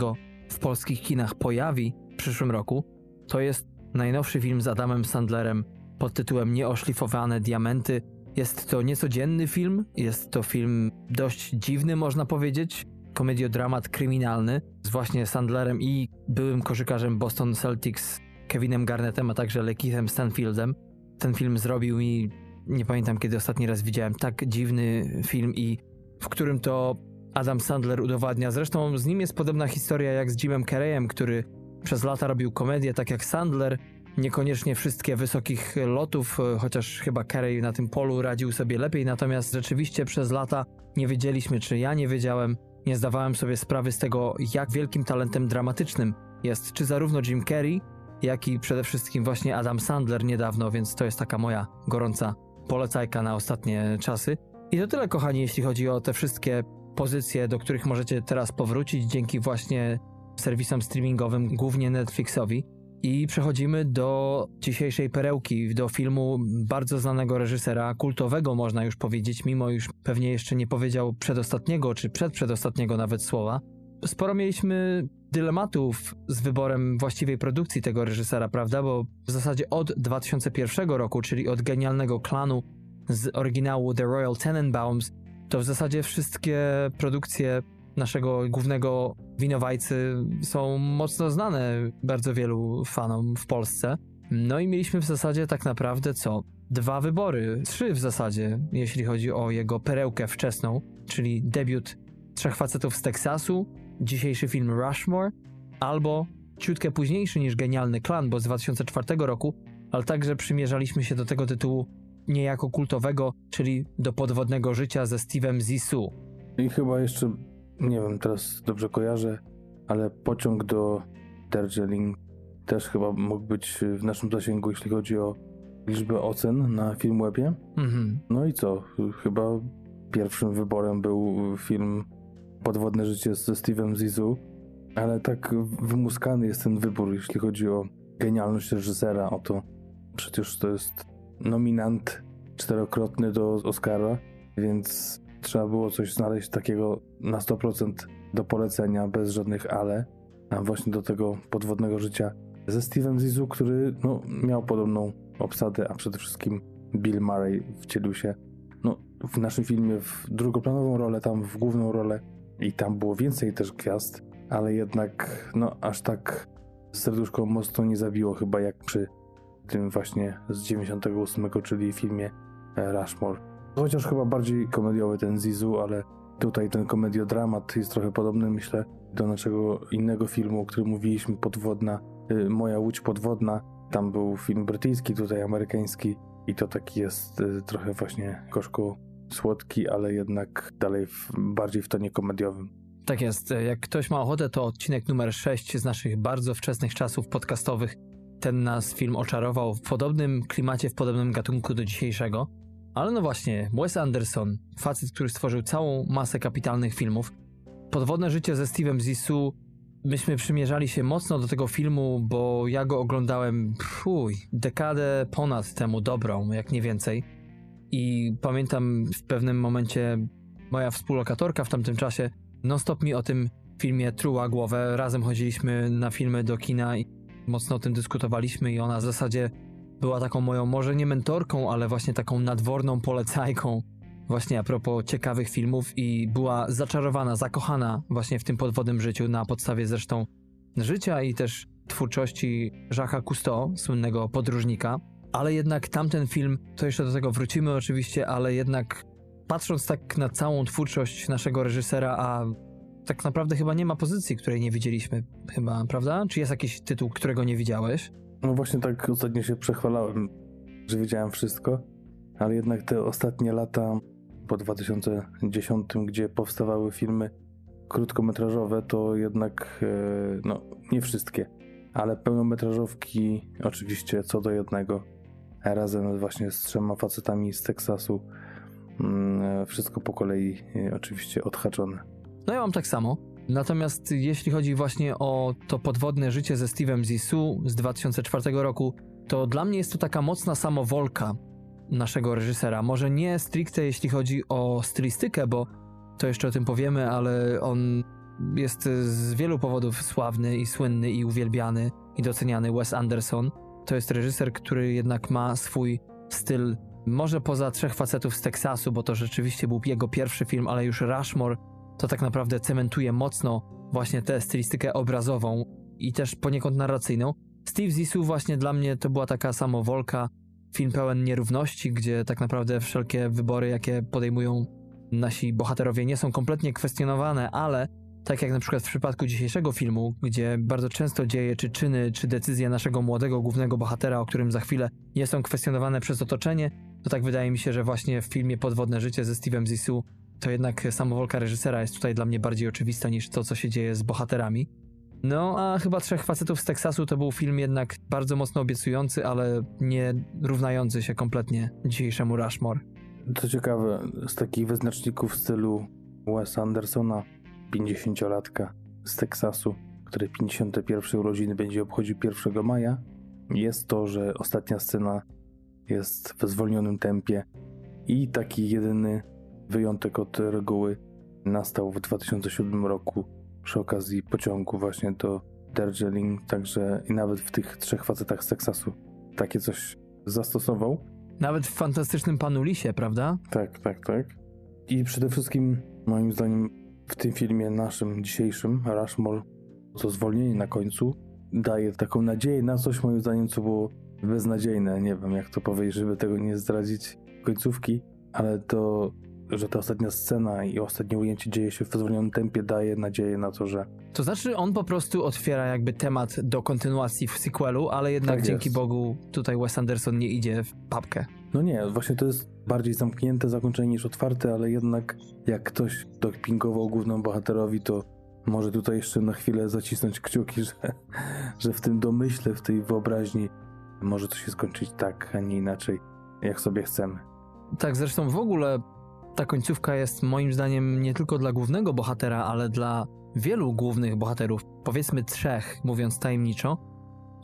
w polskich kinach pojawi w przyszłym roku. To jest najnowszy film z Adamem Sandlerem pod tytułem Nieoszlifowane diamenty. Jest to niecodzienny film, jest to film dość dziwny, można powiedzieć. Komediodramat kryminalny z właśnie Sandlerem i byłym koszykarzem Boston Celtics Kevinem Garnettem, a także Lekithem Stanfieldem. Ten film zrobił mi, nie pamiętam kiedy ostatni raz widziałem tak dziwny film i w którym to Adam Sandler udowadnia. Zresztą z nim jest podobna historia jak z Jimem Carreyem, który przez lata robił komedię, tak jak Sandler. Niekoniecznie wszystkie wysokich lotów, chociaż chyba Carey na tym polu radził sobie lepiej, natomiast rzeczywiście przez lata nie wiedzieliśmy, czy ja nie wiedziałem, nie zdawałem sobie sprawy z tego, jak wielkim talentem dramatycznym jest czy zarówno Jim Carrey, jak i przede wszystkim właśnie Adam Sandler niedawno, więc to jest taka moja gorąca polecajka na ostatnie czasy. I to tyle, kochani, jeśli chodzi o te wszystkie pozycje, do których możecie teraz powrócić dzięki właśnie serwisom streamingowym, głównie Netflixowi. I przechodzimy do dzisiejszej perełki, do filmu bardzo znanego reżysera, kultowego można już powiedzieć, mimo już pewnie jeszcze nie powiedział przedostatniego czy przedprzedostatniego nawet słowa. Sporo mieliśmy dylematów z wyborem właściwej produkcji tego reżysera, prawda? Bo w zasadzie od 2001 roku, czyli od genialnego klanu z oryginału The Royal Tenenbaums, to w zasadzie wszystkie produkcje naszego głównego winowajcy są mocno znane bardzo wielu fanom w Polsce. No i mieliśmy w zasadzie tak naprawdę co? Dwa wybory, trzy w zasadzie, jeśli chodzi o jego perełkę wczesną, czyli debiut Trzech Facetów z Teksasu, dzisiejszy film Rushmore, albo ciutkę późniejszy niż Genialny Klan, bo z 2004 roku, ale także przymierzaliśmy się do tego tytułu niejako kultowego, czyli do podwodnego życia ze Steve'em Zissou. I chyba jeszcze, nie wiem, teraz dobrze kojarzę, ale pociąg do Darjeeling też chyba mógł być w naszym zasięgu, jeśli chodzi o liczbę ocen na Filmwebie. Mhm. No i co? Chyba pierwszym wyborem był film Podwodne życie ze Steve'em Zissou, ale tak wymuskany jest ten wybór, jeśli chodzi o genialność reżysera, o to przecież to jest nominant czterokrotny do Oscara, więc trzeba było coś znaleźć takiego na 100% do polecenia, bez żadnych ale, właśnie do tego podwodnego życia ze Steve'em Zissou, który no, miał podobną obsadę, a przede wszystkim Bill Murray wcielił się no, w naszym filmie w drugoplanową rolę, tam w główną rolę i tam było więcej też gwiazd, ale jednak no aż tak serduszko mocno nie zabiło chyba jak przy tym właśnie z 98, czyli filmie Rushmore. Chociaż chyba bardziej komediowy ten Zizu, ale tutaj ten komediodramat jest trochę podobny, myślę, do naszego innego filmu, o którym mówiliśmy, Podwodna, y, Moja Łódź Podwodna. Tam był film brytyjski, tutaj amerykański i to taki jest y, trochę właśnie gorzko słodki, ale jednak dalej w, bardziej w tonie komediowym. Tak jest. Jak ktoś ma ochotę, to odcinek numer 6 z naszych bardzo wczesnych czasów podcastowych. Ten nas film oczarował w podobnym klimacie, w podobnym gatunku do dzisiejszego. Ale no właśnie, Wes Anderson, facet, który stworzył całą masę kapitalnych filmów. Podwodne życie ze Steve'em Zissou. Myśmy przymierzali się mocno do tego filmu, bo ja go oglądałem, fuj, dekadę ponad temu dobrą, jak nie więcej. I pamiętam w pewnym momencie moja współlokatorka w tamtym czasie non-stop mi o tym filmie truła głowę. Razem chodziliśmy na filmy do kina i mocno o tym dyskutowaliśmy i ona w zasadzie była taką moją, może nie mentorką, ale właśnie taką nadworną polecajką właśnie a propos ciekawych filmów i była zaczarowana, zakochana właśnie w tym podwodnym życiu na podstawie zresztą życia i też twórczości Jacques'a Cousteau, słynnego podróżnika. Ale jednak tamten film, to jeszcze do tego wrócimy oczywiście, ale jednak patrząc tak na całą twórczość naszego reżysera, a tak naprawdę chyba nie ma pozycji, której nie widzieliśmy, chyba, prawda? Czy jest jakiś tytuł, którego nie widziałeś? No właśnie tak ostatnio się przechwalałem, że widziałem wszystko, ale jednak te ostatnie lata po 2010, gdzie powstawały filmy krótkometrażowe, to jednak e, no nie wszystkie, ale pełnometrażówki oczywiście co do jednego, razem właśnie z trzema facetami z Teksasu, mm, wszystko po kolei e, oczywiście odhaczone. No ja mam tak samo. Natomiast jeśli chodzi właśnie o to podwodne życie ze Steve'em Zissou z 2004 roku, to dla mnie jest to taka mocna samowolka naszego reżysera. Może nie stricte jeśli chodzi o stylistykę, bo to jeszcze o tym powiemy, ale on jest z wielu powodów sławny i słynny i uwielbiany i doceniany Wes Anderson. To jest reżyser, który jednak ma swój styl, może poza trzech facetów z Teksasu, bo to rzeczywiście był jego pierwszy film, ale już Rushmore to tak naprawdę cementuje mocno właśnie tę stylistykę obrazową i też poniekąd narracyjną. Steve Zissou właśnie dla mnie to była taka samowolka, film pełen nierówności, gdzie tak naprawdę wszelkie wybory, jakie podejmują nasi bohaterowie nie są kompletnie kwestionowane, ale tak jak na przykład w przypadku dzisiejszego filmu, gdzie bardzo często dzieje, czy czyny, czy decyzje naszego młodego głównego bohatera, o którym za chwilę nie są kwestionowane przez otoczenie, to tak wydaje mi się, że właśnie w filmie Podwodne życie ze Steve'em Zissou to jednak samowolka reżysera jest tutaj dla mnie bardziej oczywista niż to, co się dzieje z bohaterami. No, a chyba Trzech Facetów z Teksasu to był film jednak bardzo mocno obiecujący, ale nie równający się kompletnie dzisiejszemu Rushmore. Co ciekawe, z takich wyznaczników w stylu Wes Andersona, 50-latka z Teksasu, który 51 urodziny będzie obchodził 1 maja, jest to, że ostatnia scena jest w zwolnionym tempie i taki jedyny wyjątek od reguły nastał w 2007 roku przy okazji pociągu właśnie do Darjeeling, także i nawet w tych trzech facetach z Teksasu takie coś zastosował. Nawet w fantastycznym panu Lisie, prawda? Tak, tak, tak. I przede wszystkim, moim zdaniem, w tym filmie naszym dzisiejszym, Rushmore, to zwolnienie na końcu daje taką nadzieję na coś, moim zdaniem, co było beznadziejne. Nie wiem, jak to powiedzieć, żeby tego nie zdradzić końcówki, ale to że ta ostatnia scena i ostatnie ujęcie dzieje się w zwolnionym tempie, daje nadzieję na to, że. To znaczy, on po prostu otwiera jakby temat do kontynuacji w sequelu, ale jednak Tak dzięki. Bogu tutaj Wes Anderson nie idzie w papkę. No nie, właśnie to jest bardziej zamknięte zakończenie niż otwarte, ale jednak jak ktoś dopingował głównemu bohaterowi, to może tutaj jeszcze na chwilę zacisnąć kciuki, <laughs> że, że w tym domyśle, w tej wyobraźni może to się skończyć tak, a nie inaczej, jak sobie chcemy. Tak, zresztą w ogóle ta końcówka jest moim zdaniem nie tylko dla głównego bohatera, ale dla wielu głównych bohaterów, powiedzmy trzech, mówiąc tajemniczo,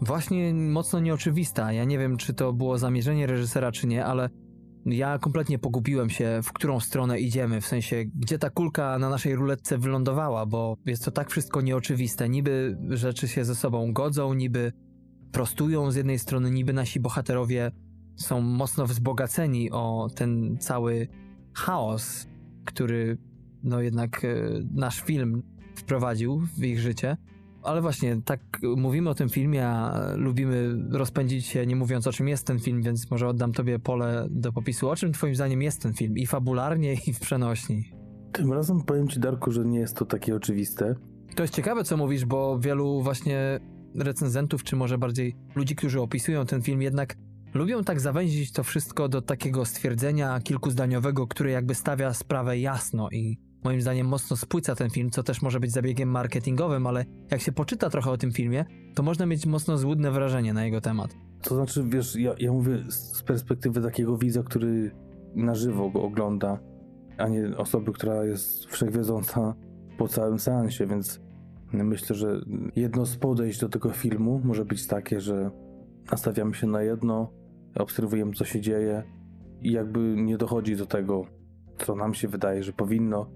właśnie mocno nieoczywista. Ja nie wiem, czy to było zamierzenie reżysera, czy nie, ale ja kompletnie pogubiłem się, w którą stronę idziemy, w sensie, gdzie ta kulka na naszej ruletce wylądowała, bo jest to tak wszystko nieoczywiste. Niby rzeczy się ze sobą godzą, niby prostują z jednej strony, niby nasi bohaterowie są mocno wzbogaceni o ten cały chaos, który no jednak e, nasz film wprowadził w ich życie. Ale właśnie, tak mówimy o tym filmie, a lubimy rozpędzić się, nie mówiąc o czym jest ten film, więc może oddam tobie pole do popisu. O czym twoim zdaniem jest ten film? I fabularnie, i w przenośni. Tym razem powiem ci, Darku, że nie jest to takie oczywiste. To jest ciekawe, co mówisz, bo wielu właśnie recenzentów, czy może bardziej ludzi, którzy opisują ten film, jednak lubią tak zawęzić to wszystko do takiego stwierdzenia kilkuzdaniowego, które jakby stawia sprawę jasno i moim zdaniem mocno spłyca ten film, co też może być zabiegiem marketingowym, ale jak się poczyta trochę o tym filmie, to można mieć mocno złudne wrażenie na jego temat. To znaczy, wiesz, ja, ja mówię z perspektywy takiego widza, który na żywo go ogląda, a nie osoby, która jest wszechwiedząca po całym seansie, więc myślę, że jedno z podejść do tego filmu może być takie, że nastawiamy się na jedno, obserwujemy, co się dzieje i jakby nie dochodzi do tego, co nam się wydaje, że powinno.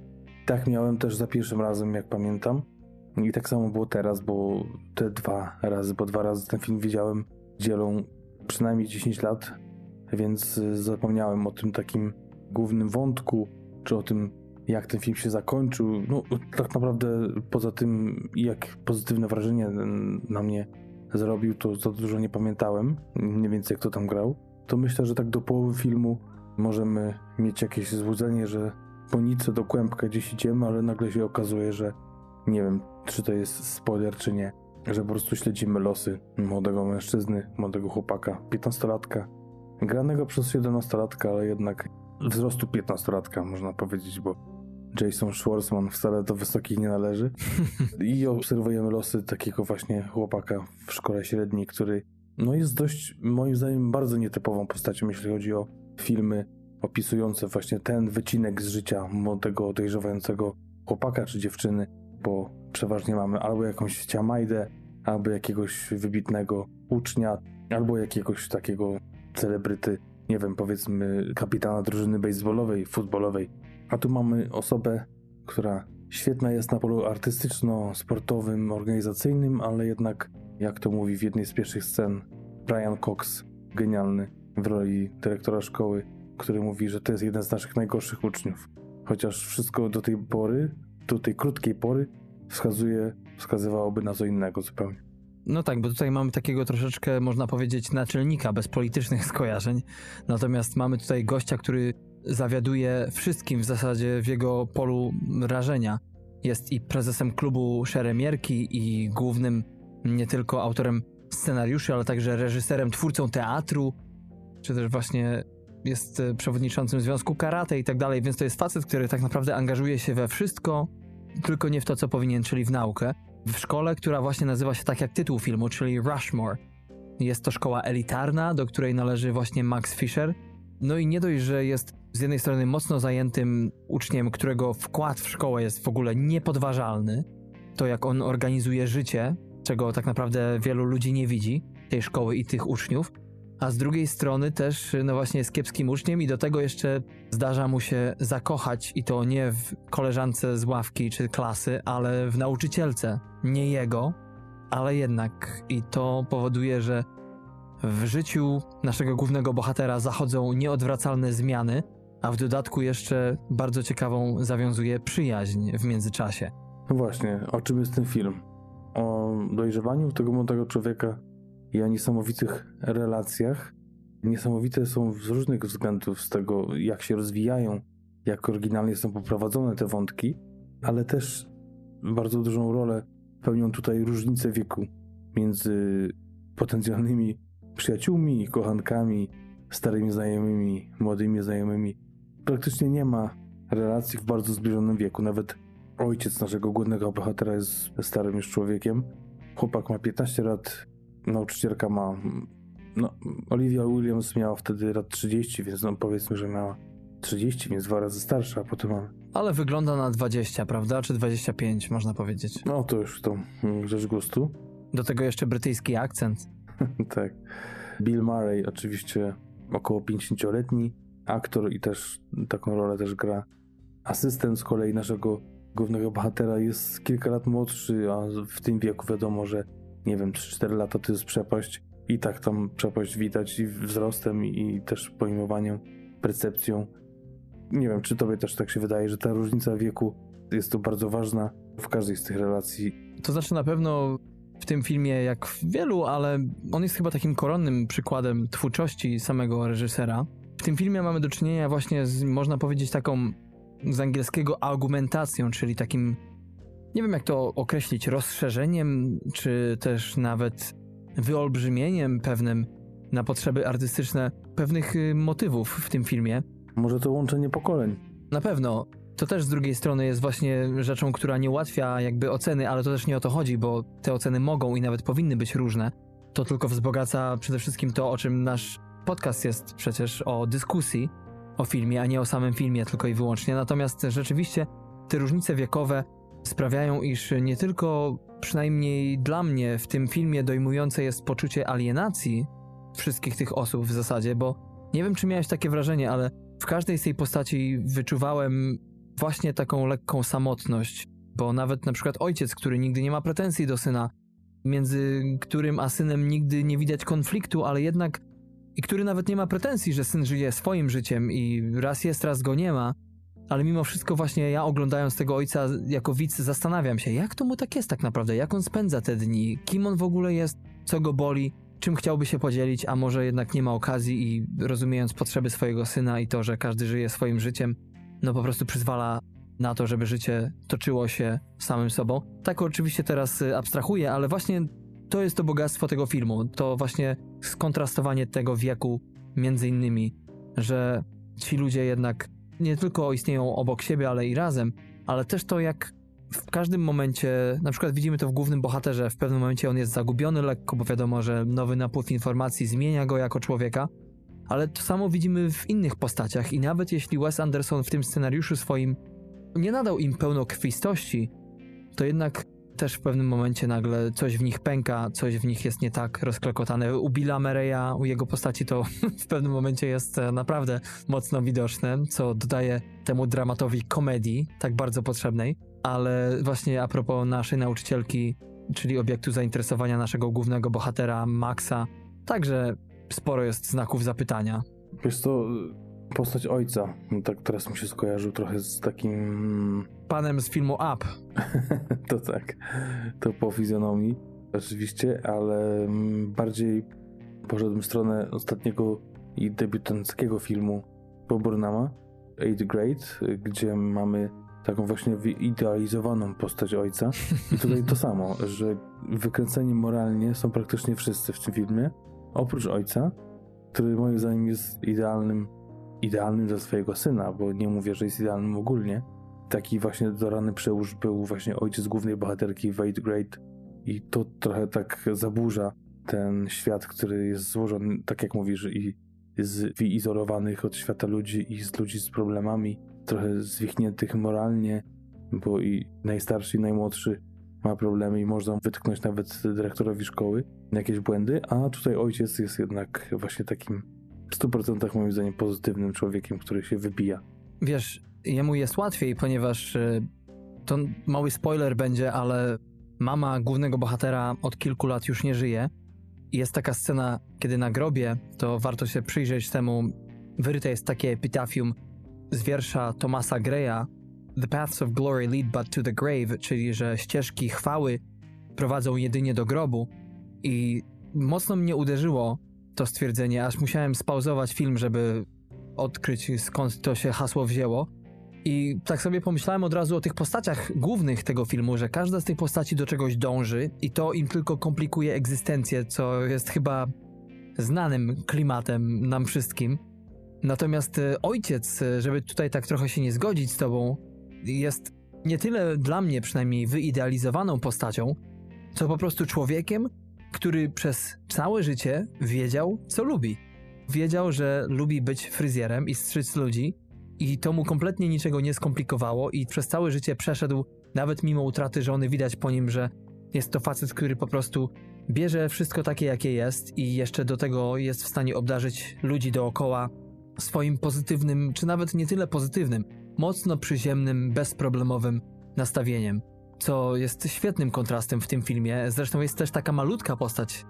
Tak miałem też za pierwszym razem, jak pamiętam. I tak samo było teraz, bo te dwa razy, bo dwa razy ten film widziałem, dzielą przynajmniej 10 lat, więc zapomniałem o tym takim głównym wątku, czy o tym, jak ten film się zakończył. No, tak naprawdę poza tym, jak pozytywne wrażenie na mnie zrobił, to za dużo nie pamiętałem, mniej więcej jak to tam grał. To myślę, że tak do połowy filmu możemy mieć jakieś złudzenie, że po nicy do kłębka gdzieś idziemy, ale nagle się okazuje, że nie wiem, czy to jest spoiler, czy nie, że po prostu śledzimy losy młodego mężczyzny, młodego chłopaka, 15-latka, granego przez 17-latka, ale jednak wzrostu 15-latka, można powiedzieć, bo Jason Schwartzman wcale do wysokich nie należy. <laughs> I obserwujemy losy takiego właśnie chłopaka w szkole średniej, który no jest dość, moim zdaniem, bardzo nietypową postacią, jeśli chodzi o filmy opisujące właśnie ten wycinek z życia młodego, dojrzewającego chłopaka czy dziewczyny, bo przeważnie mamy albo jakąś ciamajdę, albo jakiegoś wybitnego ucznia, albo jakiegoś takiego celebryty, nie wiem, powiedzmy kapitana drużyny baseballowej, futbolowej. A tu mamy osobę, która świetna jest na polu artystyczno-sportowym, organizacyjnym, ale jednak, jak to mówi w jednej z pierwszych scen, Brian Cox, genialny w roli dyrektora szkoły, który mówi, że to jest jeden z naszych najgorszych uczniów. Chociaż wszystko do tej pory, do tej krótkiej pory, wskazuje, wskazywałoby na co innego zupełnie. No tak, bo tutaj mamy takiego troszeczkę, można powiedzieć, naczelnika bez politycznych skojarzeń. Natomiast mamy tutaj gościa, który zawiaduje wszystkim w zasadzie w jego polu rażenia. Jest i prezesem klubu Szeremierki i głównym nie tylko autorem scenariuszy, ale także reżyserem, twórcą teatru, czy też właśnie jest e, przewodniczącym Związku Karate i tak dalej, więc to jest facet, który tak naprawdę angażuje się we wszystko, tylko nie w to, co powinien, czyli w naukę. W szkole, która właśnie nazywa się tak jak tytuł filmu, czyli Rushmore. Jest to szkoła elitarna, do której należy właśnie Max Fisher. No i nie dość, że jest z jednej strony mocno zajętym uczniem, którego wkład w szkołę jest w ogóle niepodważalny, to jak on organizuje życie, czego tak naprawdę wielu ludzi nie widzi, tej szkoły i tych uczniów, a z drugiej strony też, no właśnie, jest kiepskim uczniem i do tego jeszcze zdarza mu się zakochać i to nie w koleżance z ławki czy klasy, ale w nauczycielce. Nie jego, ale jednak. I to powoduje, że w życiu naszego głównego bohatera zachodzą nieodwracalne zmiany, a w dodatku jeszcze bardzo ciekawą zawiązuje przyjaźń w międzyczasie. No właśnie, o czym jest ten film? O dojrzewaniu tego młodego człowieka i o niesamowitych relacjach. Niesamowite są z różnych względów, z tego jak się rozwijają, jak oryginalnie są poprowadzone te wątki, ale też bardzo dużą rolę pełnią tutaj różnice wieku między potencjalnymi przyjaciółmi, kochankami, starymi znajomymi, młodymi znajomymi. Praktycznie nie ma relacji w bardzo zbliżonym wieku. Nawet ojciec naszego głównego bohatera jest starym już człowiekiem. Chłopak ma 15 lat, nauczycielka ma. No, Olivia Williams miała wtedy lat 30, więc no powiedzmy, że miała 30, więc dwa razy starsza, a potem. Ale wygląda na 20, prawda? Czy 25, można powiedzieć. No to już to rzecz gustu. Do tego jeszcze brytyjski akcent. <laughs> tak. Bill Murray, oczywiście około 50-letni aktor i też taką rolę też gra. Asystent z kolei naszego głównego bohatera jest kilka lat młodszy, a w tym wieku wiadomo, że nie wiem, 3-4 lata to jest przepaść. I tak tam przepaść widać i wzrostem, i też pojmowaniem, percepcją. Nie wiem, czy tobie też tak się wydaje, że ta różnica wieku jest tu bardzo ważna w każdej z tych relacji. To znaczy na pewno w tym filmie, jak w wielu, ale on jest chyba takim koronnym przykładem twórczości samego reżysera. W tym filmie mamy do czynienia właśnie z, można powiedzieć, taką z angielskiego argumentacją, czyli takim, nie wiem jak to określić, rozszerzeniem, czy też nawet wyolbrzymieniem pewnym na potrzeby artystyczne pewnych y, motywów w tym filmie. Może to łączenie pokoleń. Na pewno to też z drugiej strony jest właśnie rzeczą, która nie ułatwia jakby oceny, ale to też nie o to chodzi, bo te oceny mogą i nawet powinny być różne. To tylko wzbogaca przede wszystkim to, o czym nasz podcast jest przecież o dyskusji o filmie, a nie o samym filmie tylko i wyłącznie. Natomiast rzeczywiście te różnice wiekowe sprawiają, iż nie tylko przynajmniej dla mnie w tym filmie dojmujące jest poczucie alienacji wszystkich tych osób w zasadzie, bo nie wiem, czy miałeś takie wrażenie, ale w każdej z tej postaci wyczuwałem właśnie taką lekką samotność, bo nawet na przykład ojciec, który nigdy nie ma pretensji do syna, między którym a synem nigdy nie widać konfliktu, ale jednak i który nawet nie ma pretensji, że syn żyje swoim życiem i raz jest, raz go nie ma, ale mimo wszystko właśnie ja oglądając tego ojca jako widz zastanawiam się, jak to mu tak jest tak naprawdę, jak on spędza te dni, kim on w ogóle jest, co go boli, czym chciałby się podzielić, a może jednak nie ma okazji i rozumiejąc potrzeby swojego syna i to, że każdy żyje swoim życiem, no po prostu przyzwala na to, żeby życie toczyło się samym sobą. Tak oczywiście teraz y, abstrahuję, ale właśnie to jest to bogactwo tego filmu, to właśnie skontrastowanie tego wieku między innymi, że ci ludzie jednak nie tylko istnieją obok siebie, ale i razem, ale też to jak w każdym momencie, na przykład widzimy to w głównym bohaterze, w pewnym momencie on jest zagubiony lekko, bo wiadomo, że nowy napływ informacji zmienia go jako człowieka, ale to samo widzimy w innych postaciach i nawet jeśli Wes Anderson w tym scenariuszu swoim nie nadał im pełnokrwistości, to jednak też w pewnym momencie nagle coś w nich pęka, coś w nich jest nie tak rozklekotane. U Billa Murraya, u jego postaci to <laughs> w pewnym momencie jest e, naprawdę mocno widoczne, co dodaje temu dramatowi komedii, tak bardzo potrzebnej. Ale właśnie a propos naszej nauczycielki, czyli obiektu zainteresowania naszego głównego bohatera, Maxa, także sporo jest znaków zapytania. Wiesz co, postać ojca, no tak teraz mi się skojarzył trochę z takim... Panem z filmu Up. <laughs> to tak, to po fizjonomii oczywiście, ale mm, bardziej poszedłem w stronę ostatniego i debiutanckiego filmu Burnama, Eighth Grade, gdzie mamy taką właśnie wyidealizowaną postać ojca. I tutaj to samo, <laughs> że wykręceni moralnie są praktycznie wszyscy w tym filmie, oprócz ojca, który moim zdaniem jest idealnym, idealnym dla swojego syna, bo nie mówię, że jest idealnym ogólnie. Taki właśnie dorany przełóż był właśnie ojciec głównej bohaterki w Eighth Grade i to trochę tak zaburza ten świat, który jest złożony, tak jak mówisz, i z wyizolowanych od świata ludzi i z ludzi z problemami, trochę zwichniętych moralnie, bo i najstarszy i najmłodszy ma problemy i można wytknąć nawet dyrektorowi szkoły jakieś błędy, a tutaj ojciec jest jednak właśnie takim w 100% moim zdaniem pozytywnym człowiekiem, który się wybija. Wiesz, jemu jest łatwiej, ponieważ y, to mały spoiler będzie, ale mama głównego bohatera od kilku lat już nie żyje. Jest taka scena, kiedy na grobie, to warto się przyjrzeć temu, wyryte jest takie epitafium z wiersza Thomasa Greya The paths of glory lead but to the grave, czyli że ścieżki chwały prowadzą jedynie do grobu. I mocno mnie uderzyło to stwierdzenie, aż musiałem spauzować film, żeby odkryć skąd to się hasło wzięło. I tak sobie pomyślałem od razu o tych postaciach głównych tego filmu, że każda z tych postaci do czegoś dąży i to im tylko komplikuje egzystencję, co jest chyba znanym klimatem nam wszystkim. Natomiast e, ojciec, e, żeby tutaj tak trochę się nie zgodzić z tobą, jest nie tyle dla mnie przynajmniej wyidealizowaną postacią, co po prostu człowiekiem, który przez całe życie wiedział, co lubi. Wiedział, że lubi być fryzjerem i strzyc ludzi, i to mu kompletnie niczego nie skomplikowało, i przez całe życie przeszedł, nawet mimo utraty żony, widać po nim, że jest to facet, który po prostu bierze wszystko takie, jakie jest, i jeszcze do tego jest w stanie obdarzyć ludzi dookoła swoim pozytywnym, czy nawet nie tyle pozytywnym, mocno przyziemnym, bezproblemowym nastawieniem, co jest świetnym kontrastem w tym filmie. Zresztą jest też taka malutka postać.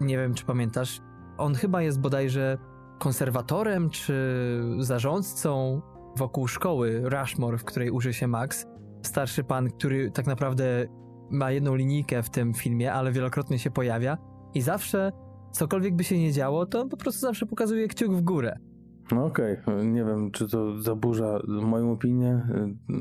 Nie wiem, czy pamiętasz. On chyba jest bodajże konserwatorem czy zarządcą wokół szkoły Rushmore, w której uczy się Max. Starszy pan, który tak naprawdę ma jedną linijkę w tym filmie, ale wielokrotnie się pojawia i zawsze, cokolwiek by się nie działo, to po prostu zawsze pokazuje kciuk w górę. No okej, okay. nie wiem, czy to zaburza moją opinię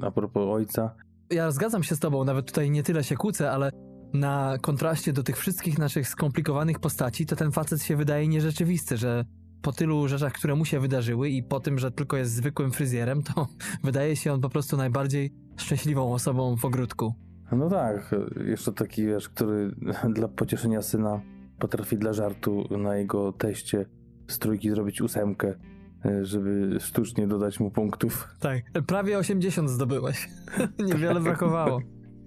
y, a propos ojca. Ja zgadzam się z tobą, nawet tutaj nie tyle się kłócę, ale na kontraście do tych wszystkich naszych skomplikowanych postaci, to ten facet się wydaje nierzeczywisty, że po tylu rzeczach, które mu się wydarzyły i po tym, że tylko jest zwykłym fryzjerem, to <laughs> wydaje się on po prostu najbardziej szczęśliwą osobą w ogródku. No tak, jeszcze taki, wiesz, który <laughs> dla pocieszenia syna potrafi dla żartu na jego teście z trójki zrobić ósemkę, żeby sztucznie dodać mu punktów. Tak, prawie 80 zdobyłeś. <laughs> Niewiele brakowało.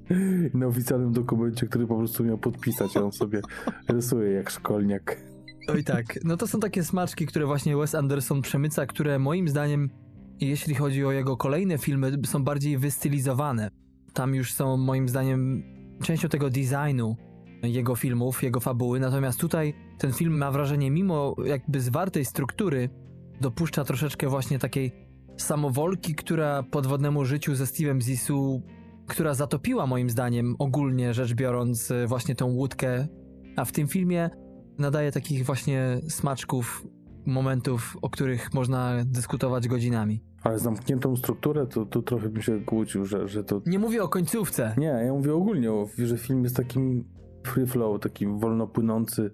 <laughs> Na oficjalnym dokumencie, który po prostu miał podpisać, a on sobie <laughs> rysuje jak szkolniak. Oj tak, no to są takie smaczki, które właśnie Wes Anderson przemyca, które moim zdaniem, jeśli chodzi o jego kolejne filmy, są bardziej wystylizowane. Tam już są moim zdaniem częścią tego designu jego filmów, jego fabuły, natomiast tutaj ten film ma wrażenie, mimo jakby zwartej struktury, dopuszcza troszeczkę właśnie takiej samowolki, która podwodnemu życiu ze Steve'em Zissou, która zatopiła moim zdaniem ogólnie rzecz biorąc właśnie tą łódkę, a w tym filmie nadaje takich właśnie smaczków, momentów, o których można dyskutować godzinami. Ale zamkniętą strukturę, to, to trochę bym się kłócił, że, że to... Nie mówię o końcówce. Nie, ja mówię ogólnie, że film jest takim free flow, taki wolno płynący,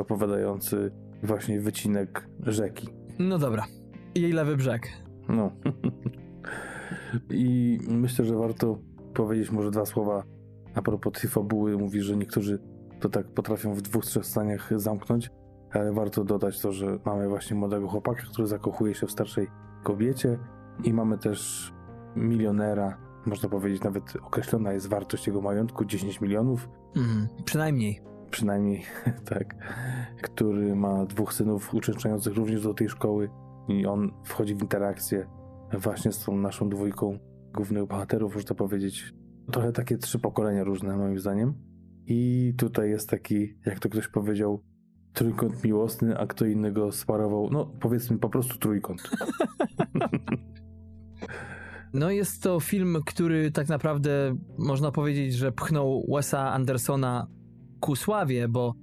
opowiadający właśnie wycinek rzeki. No dobra. Jej lewy brzeg. No. <laughs> I myślę, że warto powiedzieć może dwa słowa a propos tej fabuły. Mówi, że niektórzy to tak potrafią w dwóch, trzech zdaniach zamknąć, ale warto dodać to, że mamy właśnie młodego chłopaka, który zakochuje się w starszej kobiecie i mamy też milionera, można powiedzieć nawet określona jest wartość jego majątku 10 milionów, Mhm. Przynajmniej. Przynajmniej <laughs> tak, który ma dwóch synów uczęszczających również do tej szkoły i on wchodzi w interakcję właśnie z tą naszą dwójką głównych bohaterów, można powiedzieć. Trochę takie trzy pokolenia różne moim zdaniem. I tutaj jest taki, jak to ktoś powiedział, trójkąt miłosny, a kto innego sparował, no powiedzmy po prostu trójkąt. <laughs> No jest to film, który tak naprawdę można powiedzieć, że pchnął Wesa Andersona ku sławie, bo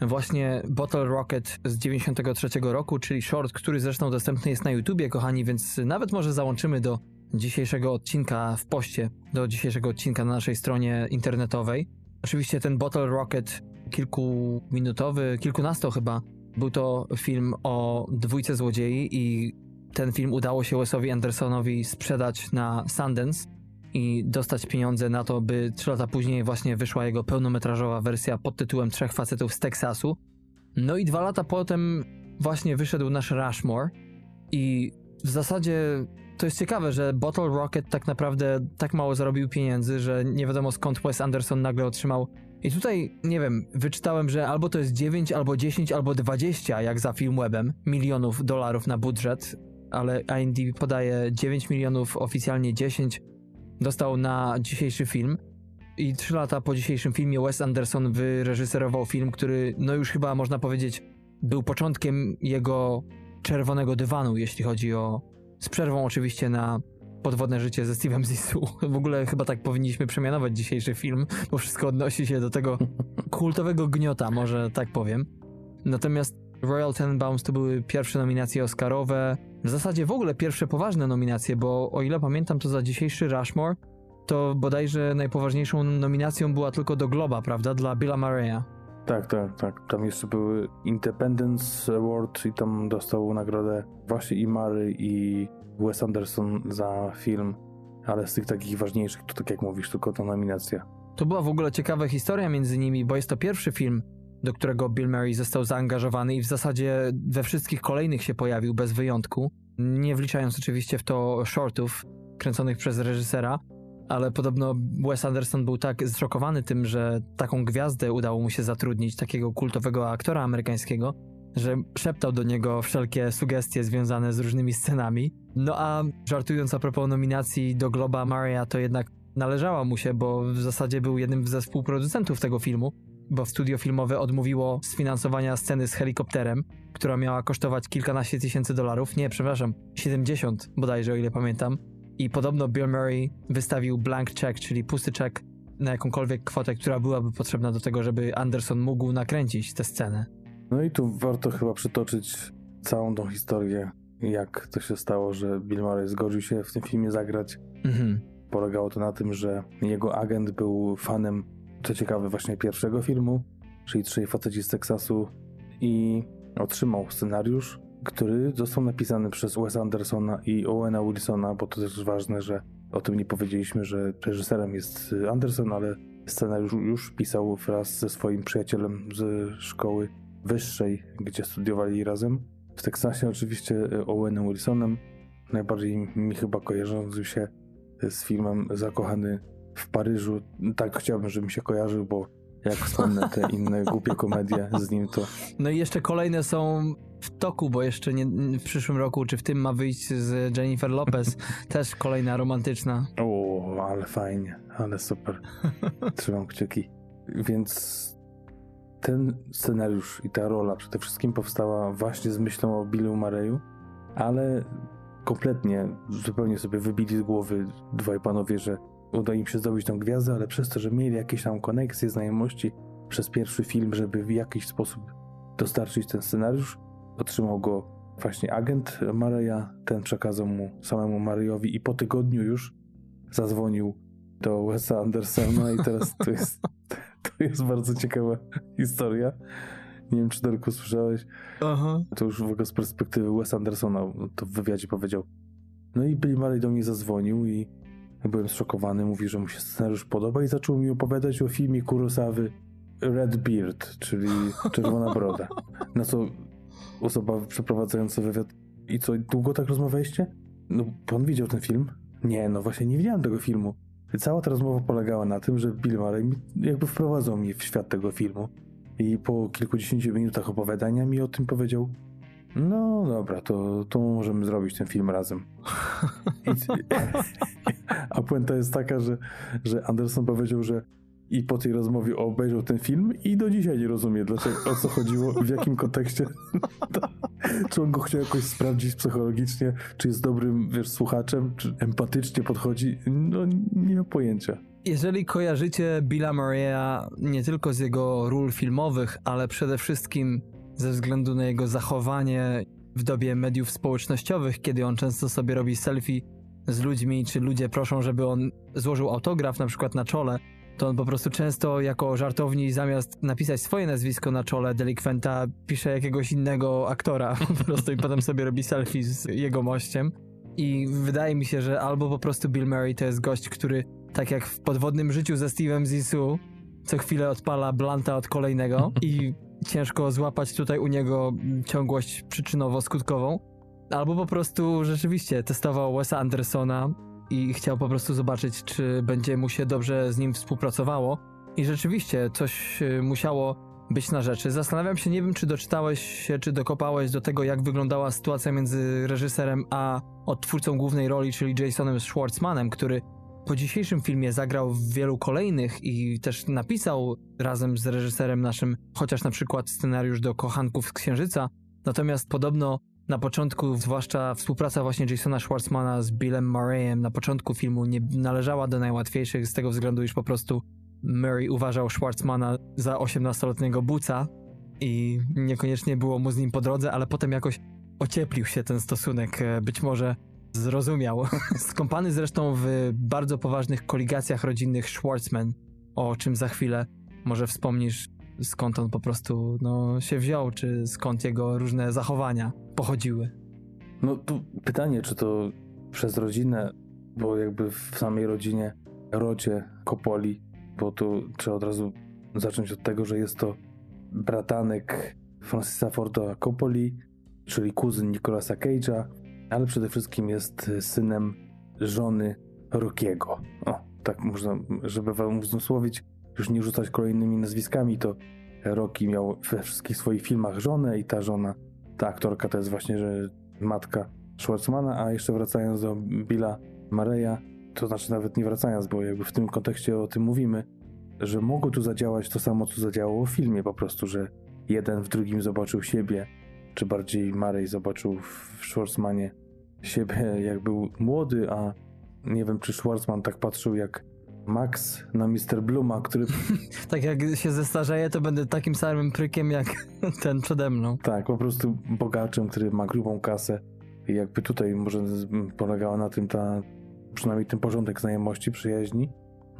właśnie Bottle Rocket z 93 roku, czyli short, który zresztą dostępny jest na YouTubie, kochani, więc nawet może załączymy do dzisiejszego odcinka w poście, do dzisiejszego odcinka na naszej stronie internetowej. Oczywiście ten Bottle Rocket kilkuminutowy, kilkunasto chyba, był to film o dwójce złodziei i ten film udało się Wesowi Andersonowi sprzedać na Sundance i dostać pieniądze na to, by trzy lata później właśnie wyszła jego pełnometrażowa wersja pod tytułem Trzech facetów z Teksasu. No i dwa lata potem właśnie wyszedł nasz Rushmore i w zasadzie to jest ciekawe, że Bottle Rocket tak naprawdę tak mało zarobił pieniędzy, że nie wiadomo skąd Wes Anderson nagle otrzymał. I tutaj, nie wiem, wyczytałem, że albo to jest 9, albo 10, albo 20, jak za Filmwebem, milionów dolarów na budżet, ale IMDb podaje 9 milionów, oficjalnie 10 dostał na dzisiejszy film. I trzy lata po dzisiejszym filmie Wes Anderson wyreżyserował film, który, no już chyba można powiedzieć, był początkiem jego czerwonego dywanu, jeśli chodzi o. z przerwą oczywiście na podwodne życie ze Steve'em Zissou. <laughs> W ogóle chyba tak powinniśmy przemianować dzisiejszy film, bo wszystko odnosi się do tego <laughs> kultowego gniota, może tak powiem. Natomiast Royal Tenenbaums to były pierwsze nominacje Oscarowe, w zasadzie w ogóle pierwsze poważne nominacje, bo o ile pamiętam to za dzisiejszy Rushmore, to bodajże najpoważniejszą nominacją była tylko do Globa, prawda, dla Billa Murray'a. Tak, tak, tak. Tam jeszcze były Independence Award i tam dostał nagrodę właśnie i Mary i Wes Anderson za film, ale z tych takich ważniejszych to tak jak mówisz, tylko ta nominacja. To była w ogóle ciekawa historia między nimi, bo jest to pierwszy film, do którego Bill Murray został zaangażowany i w zasadzie we wszystkich kolejnych się pojawił bez wyjątku, nie wliczając oczywiście w to shortów kręconych przez reżysera, ale podobno Wes Anderson był tak zszokowany tym, że taką gwiazdę udało mu się zatrudnić, takiego kultowego aktora amerykańskiego, że szeptał do niego wszelkie sugestie związane z różnymi scenami. No a żartując a propos nominacji do Globa Maria, to jednak należała mu się, bo w zasadzie był jednym ze współproducentów tego filmu, bo studio filmowe odmówiło sfinansowania sceny z helikopterem, która miała kosztować kilkanaście tysięcy dolarów. Nie, przepraszam, 70 bodajże, o ile pamiętam. I podobno Bill Murray wystawił blank check, czyli pusty czek na jakąkolwiek kwotę, która byłaby potrzebna do tego, żeby Anderson mógł nakręcić tę scenę. No i tu warto chyba przytoczyć całą tą historię, jak to się stało, że Bill Murray zgodził się w tym filmie zagrać. Mhm. Polegało to na tym, że jego agent był fanem, co ciekawe, właśnie pierwszego filmu, czyli Trzej faceci z Teksasu i otrzymał scenariusz który został napisany przez Wes Andersona i Owena Wilsona, bo to też ważne, że o tym nie powiedzieliśmy, że reżyserem jest Anderson, ale scenariusz już pisał wraz ze swoim przyjacielem z szkoły wyższej, gdzie studiowali razem. W Teksasie oczywiście Owenem Wilsonem, najbardziej mi chyba kojarzącym się z filmem Zakochany w Paryżu. Tak chciałbym, żeby mi się kojarzył, bo jak wspomnę te inne głupie komedie z nim, to No i jeszcze kolejne są w toku, bo jeszcze nie, w przyszłym roku, czy w tym ma wyjść z Jennifer Lopez, <laughs> też kolejna romantyczna. o, ale fajnie, ale super. Trzymam kciuki. Więc ten scenariusz i ta rola przede wszystkim powstała właśnie z myślą o Billu Mareyu, ale kompletnie, zupełnie sobie wybili z głowy dwaj panowie, że uda im się zdobyć tą gwiazdę, ale przez to, że mieli jakieś tam koneksje, znajomości przez pierwszy film, żeby w jakiś sposób dostarczyć ten scenariusz, otrzymał go właśnie agent Mareya, ten przekazał mu samemu Mareyowi i po tygodniu już zadzwonił do Wesa Andersona i teraz to jest, to jest bardzo ciekawa historia. Nie wiem, czy Darku słyszałeś, Aha. to już w ogóle z perspektywy Wes Andersona to w wywiadzie powiedział. No i Billy Murray do mnie zadzwonił i byłem zszokowany. Mówi, że mu się scenariusz podoba i zaczął mi opowiadać o filmie Kurosawy Red Beard, czyli Czerwona Broda. Na co osoba przeprowadzająca wywiad i co, długo tak rozmawialiście? No, pan widział ten film? Nie, no właśnie nie widziałem tego filmu. Cała ta rozmowa polegała na tym, że Bill Murray jakby wprowadzał mnie w świat tego filmu. I po kilkudziesięciu minutach opowiadania mi o tym powiedział no dobra, to, to możemy zrobić ten film razem. <laughs> A puenta jest taka, że, że Anderson powiedział, że i po tej rozmowie obejrzał ten film i do dzisiaj nie rozumie, dlaczego, o co chodziło, w jakim kontekście. <laughs> czy on go chciał jakoś sprawdzić psychologicznie, czy jest dobrym, wiesz, słuchaczem, czy empatycznie podchodzi. No, nie mam pojęcia. Jeżeli kojarzycie Billa Murray'a nie tylko z jego ról filmowych, ale przede wszystkim ze względu na jego zachowanie w dobie mediów społecznościowych, kiedy on często sobie robi selfie z ludźmi, czy ludzie proszą, żeby on złożył autograf na przykład na czole, to on po prostu często jako żartowni zamiast napisać swoje nazwisko na czole delikwenta, pisze jakiegoś innego aktora <laughs> po prostu i potem sobie robi selfie z jego mościem. I wydaje mi się, że albo po prostu Bill Murray to jest gość, który tak jak w podwodnym życiu ze Steve'em Zissou, co chwilę odpala blanta od kolejnego i ciężko złapać tutaj u niego ciągłość przyczynowo-skutkową. Albo po prostu rzeczywiście testował Wesa Andersona i chciał po prostu zobaczyć, czy będzie mu się dobrze z nim współpracowało. I rzeczywiście coś y, musiało być na rzeczy. Zastanawiam się, nie wiem, czy doczytałeś się, czy dokopałeś do tego, jak wyglądała sytuacja między reżyserem a odtwórcą głównej roli, czyli Jasonem Schwartzmanem, który po dzisiejszym filmie zagrał w wielu kolejnych i też napisał razem z reżyserem naszym chociaż na przykład scenariusz do Kochanków z Księżyca. Natomiast podobno na początku, zwłaszcza współpraca właśnie Jasona Schwartzmana z Billem Murrayem na początku filmu nie należała do najłatwiejszych z tego względu, iż po prostu Murray uważał Schwartzmana za 18-letniego buca i niekoniecznie było mu z nim po drodze, ale potem jakoś ocieplił się ten stosunek. E, Być może zrozumiał. <laughs> Skąpany zresztą w bardzo poważnych koligacjach rodzinnych Schwartzman, o czym za chwilę może wspomnisz, skąd on po prostu no, się wziął, czy skąd jego różne zachowania pochodziły. No pytanie, czy to przez rodzinę, bo jakby w samej rodzinie, rodzie Kopoli, bo tu trzeba od razu zacząć od tego, że jest to bratanek Francisa Forda Coppoli, czyli kuzyn Nicolasa Cage'a, ale przede wszystkim jest synem żony Rockiego. O, tak można, żeby wam uzmysłowić, już nie rzucać kolejnymi nazwiskami, to Rocky miał we wszystkich swoich filmach żonę i ta żona, ta aktorka to jest właśnie, że matka Schwartzmana, a jeszcze wracając do Billa Mareya, to znaczy nawet nie wracając, bo jakby w tym kontekście o tym mówimy, że mogło tu zadziałać to samo, co zadziałało w filmie, po prostu, że jeden w drugim zobaczył siebie, czy bardziej Marej zobaczył w Schwartzmanie siebie, jak był młody, a nie wiem, czy Schwartzman tak patrzył jak Max na Mr. Bluma, który <laughs> Tak jak się zestarzeję, to będę takim samym prykiem jak <laughs> ten przede mną. Tak, po prostu bogaczem, który ma grubą kasę. I jakby tutaj może polegała na tym ta, przynajmniej ten porządek znajomości, przyjaźni,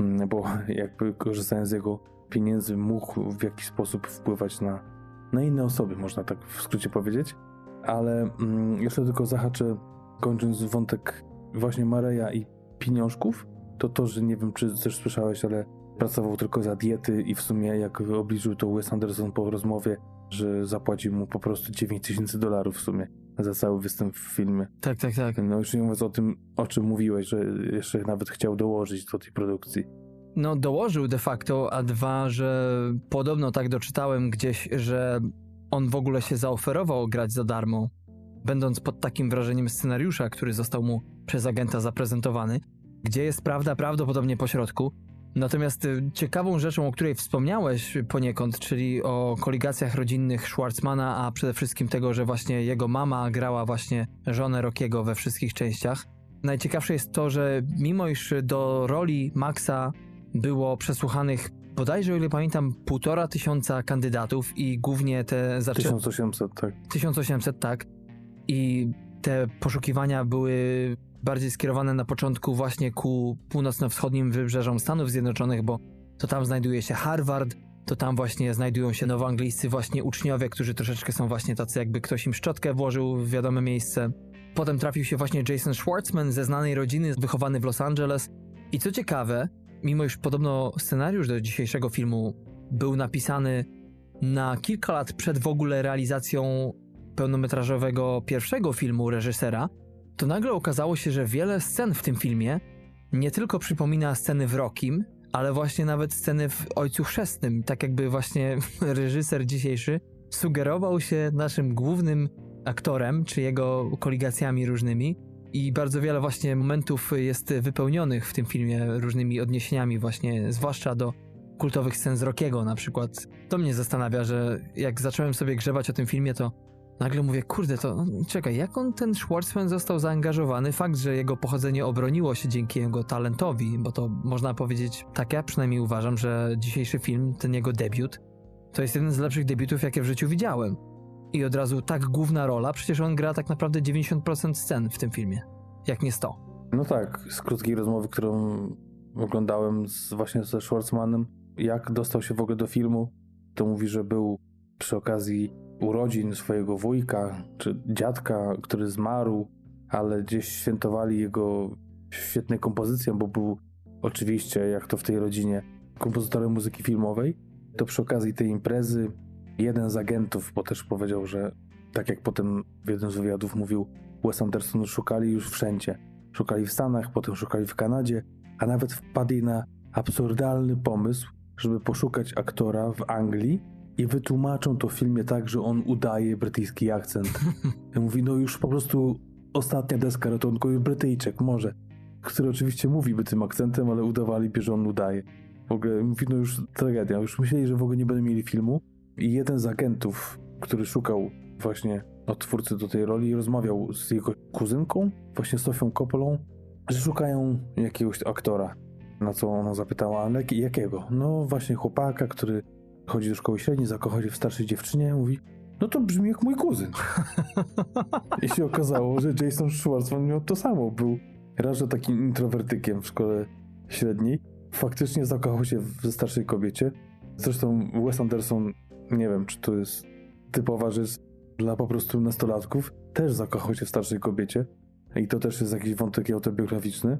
Mm, bo <laughs> jakby korzystając z jego pieniędzy mógł w jakiś sposób wpływać na, na inne osoby, można tak w skrócie powiedzieć. Ale mm, jeszcze tylko zahaczę, kończąc wątek właśnie Mareja i pieniążków, to to, że nie wiem, czy też słyszałeś, ale pracował tylko za diety i w sumie jak obliczył to Wes Anderson po rozmowie, że zapłacił mu po prostu 9 tysięcy dolarów w sumie za cały występ w filmie. Tak, tak, tak. No już nie mówiąc o tym, o czym mówiłeś, że jeszcze nawet chciał dołożyć do tej produkcji. No, dołożył de facto, a dwa, że podobno tak doczytałem gdzieś, że on w ogóle się zaoferował grać za darmo, będąc pod takim wrażeniem scenariusza, który został mu przez agenta zaprezentowany, gdzie jest prawda prawdopodobnie po środku. Natomiast y, ciekawą rzeczą, o której wspomniałeś poniekąd, czyli o koligacjach rodzinnych Schwarzmana, a przede wszystkim tego, że właśnie jego mama grała właśnie żonę Rockiego we wszystkich częściach. Najciekawsze jest to, że mimo iż do roli Maxa było przesłuchanych bodajże, o ile pamiętam, półtora tysiąca kandydatów i głównie te zaczę... 1800, tak. 1800, tak. I te poszukiwania były bardziej skierowane na początku właśnie ku północno-wschodnim wybrzeżom Stanów Zjednoczonych, bo to tam znajduje się Harvard, to tam właśnie znajdują się nowoanglijscy właśnie uczniowie, którzy troszeczkę są właśnie tacy, jakby ktoś im szczotkę włożył w wiadome miejsce. Potem trafił się właśnie Jason Schwartzman ze znanej rodziny, wychowany w Los Angeles. I co ciekawe, mimo iż podobno scenariusz do dzisiejszego filmu był napisany na kilka lat przed w ogóle realizacją pełnometrażowego pierwszego filmu reżysera, to nagle okazało się, że wiele scen w tym filmie nie tylko przypomina sceny w Rokim, ale właśnie nawet sceny w Ojcu Chrzestnym, tak jakby właśnie <laughs> reżyser dzisiejszy sugerował się naszym głównym aktorem, czy jego koligacjami różnymi i bardzo wiele właśnie momentów jest wypełnionych w tym filmie różnymi odniesieniami właśnie, zwłaszcza do kultowych scen z Rockiego na przykład. To mnie zastanawia, że jak zacząłem sobie grzebać o tym filmie, to nagle mówię, kurde, to czekaj, jak on ten Schwartzman został zaangażowany? Fakt, że jego pochodzenie obroniło się dzięki jego talentowi, bo to można powiedzieć, tak ja przynajmniej uważam, że dzisiejszy film, ten jego debiut, to jest jeden z lepszych debiutów, jakie w życiu widziałem. I od razu tak główna rola, przecież on gra tak naprawdę 90% scen w tym filmie, jak nie 100. No tak, z krótkiej rozmowy, którą oglądałem z, właśnie ze Schwartzmanem, jak dostał się w ogóle do filmu, to mówi, że był przy okazji urodzin swojego wujka czy dziadka, który zmarł, ale gdzieś świętowali jego świetne kompozycje, bo był oczywiście, jak to w tej rodzinie, kompozytorem muzyki filmowej. To przy okazji tej imprezy jeden z agentów, bo też powiedział, że tak jak potem w jednym z wywiadów mówił, Wes Anderson szukali już wszędzie. Szukali w Stanach, potem szukali w Kanadzie, a nawet wpadli na absurdalny pomysł, żeby poszukać aktora w Anglii i wytłumaczą to w filmie tak, że on udaje brytyjski akcent. <laughs> Mówi, no już po prostu ostatnia deska ratunku i Brytyjczyk, może. Który oczywiście mówiłby tym akcentem, ale udawaliby, że on udaje. W ogóle mówi, no już tragedia. Już myśleli, że w ogóle nie będą mieli filmu. I jeden z agentów, który szukał właśnie odtwórcy do tej roli, rozmawiał z jego kuzynką, właśnie Sofią Coppolą, że szukają jakiegoś aktora. Na co ona zapytała, ale jakiego? No właśnie chłopaka, który chodzi do szkoły średniej, zakocha się w starszej dziewczynie, mówi, no to brzmi jak mój kuzyn. <laughs> I się okazało, że Jason Schwartzman miał to samo. Był raz, że takim introwertykiem w szkole średniej. Faktycznie zakochał się w starszej kobiecie. Zresztą Wes Anderson, nie wiem, czy to jest typowa rzecz dla po prostu nastolatków, też zakochał się w starszej kobiecie. I to też jest jakiś wątek autobiograficzny.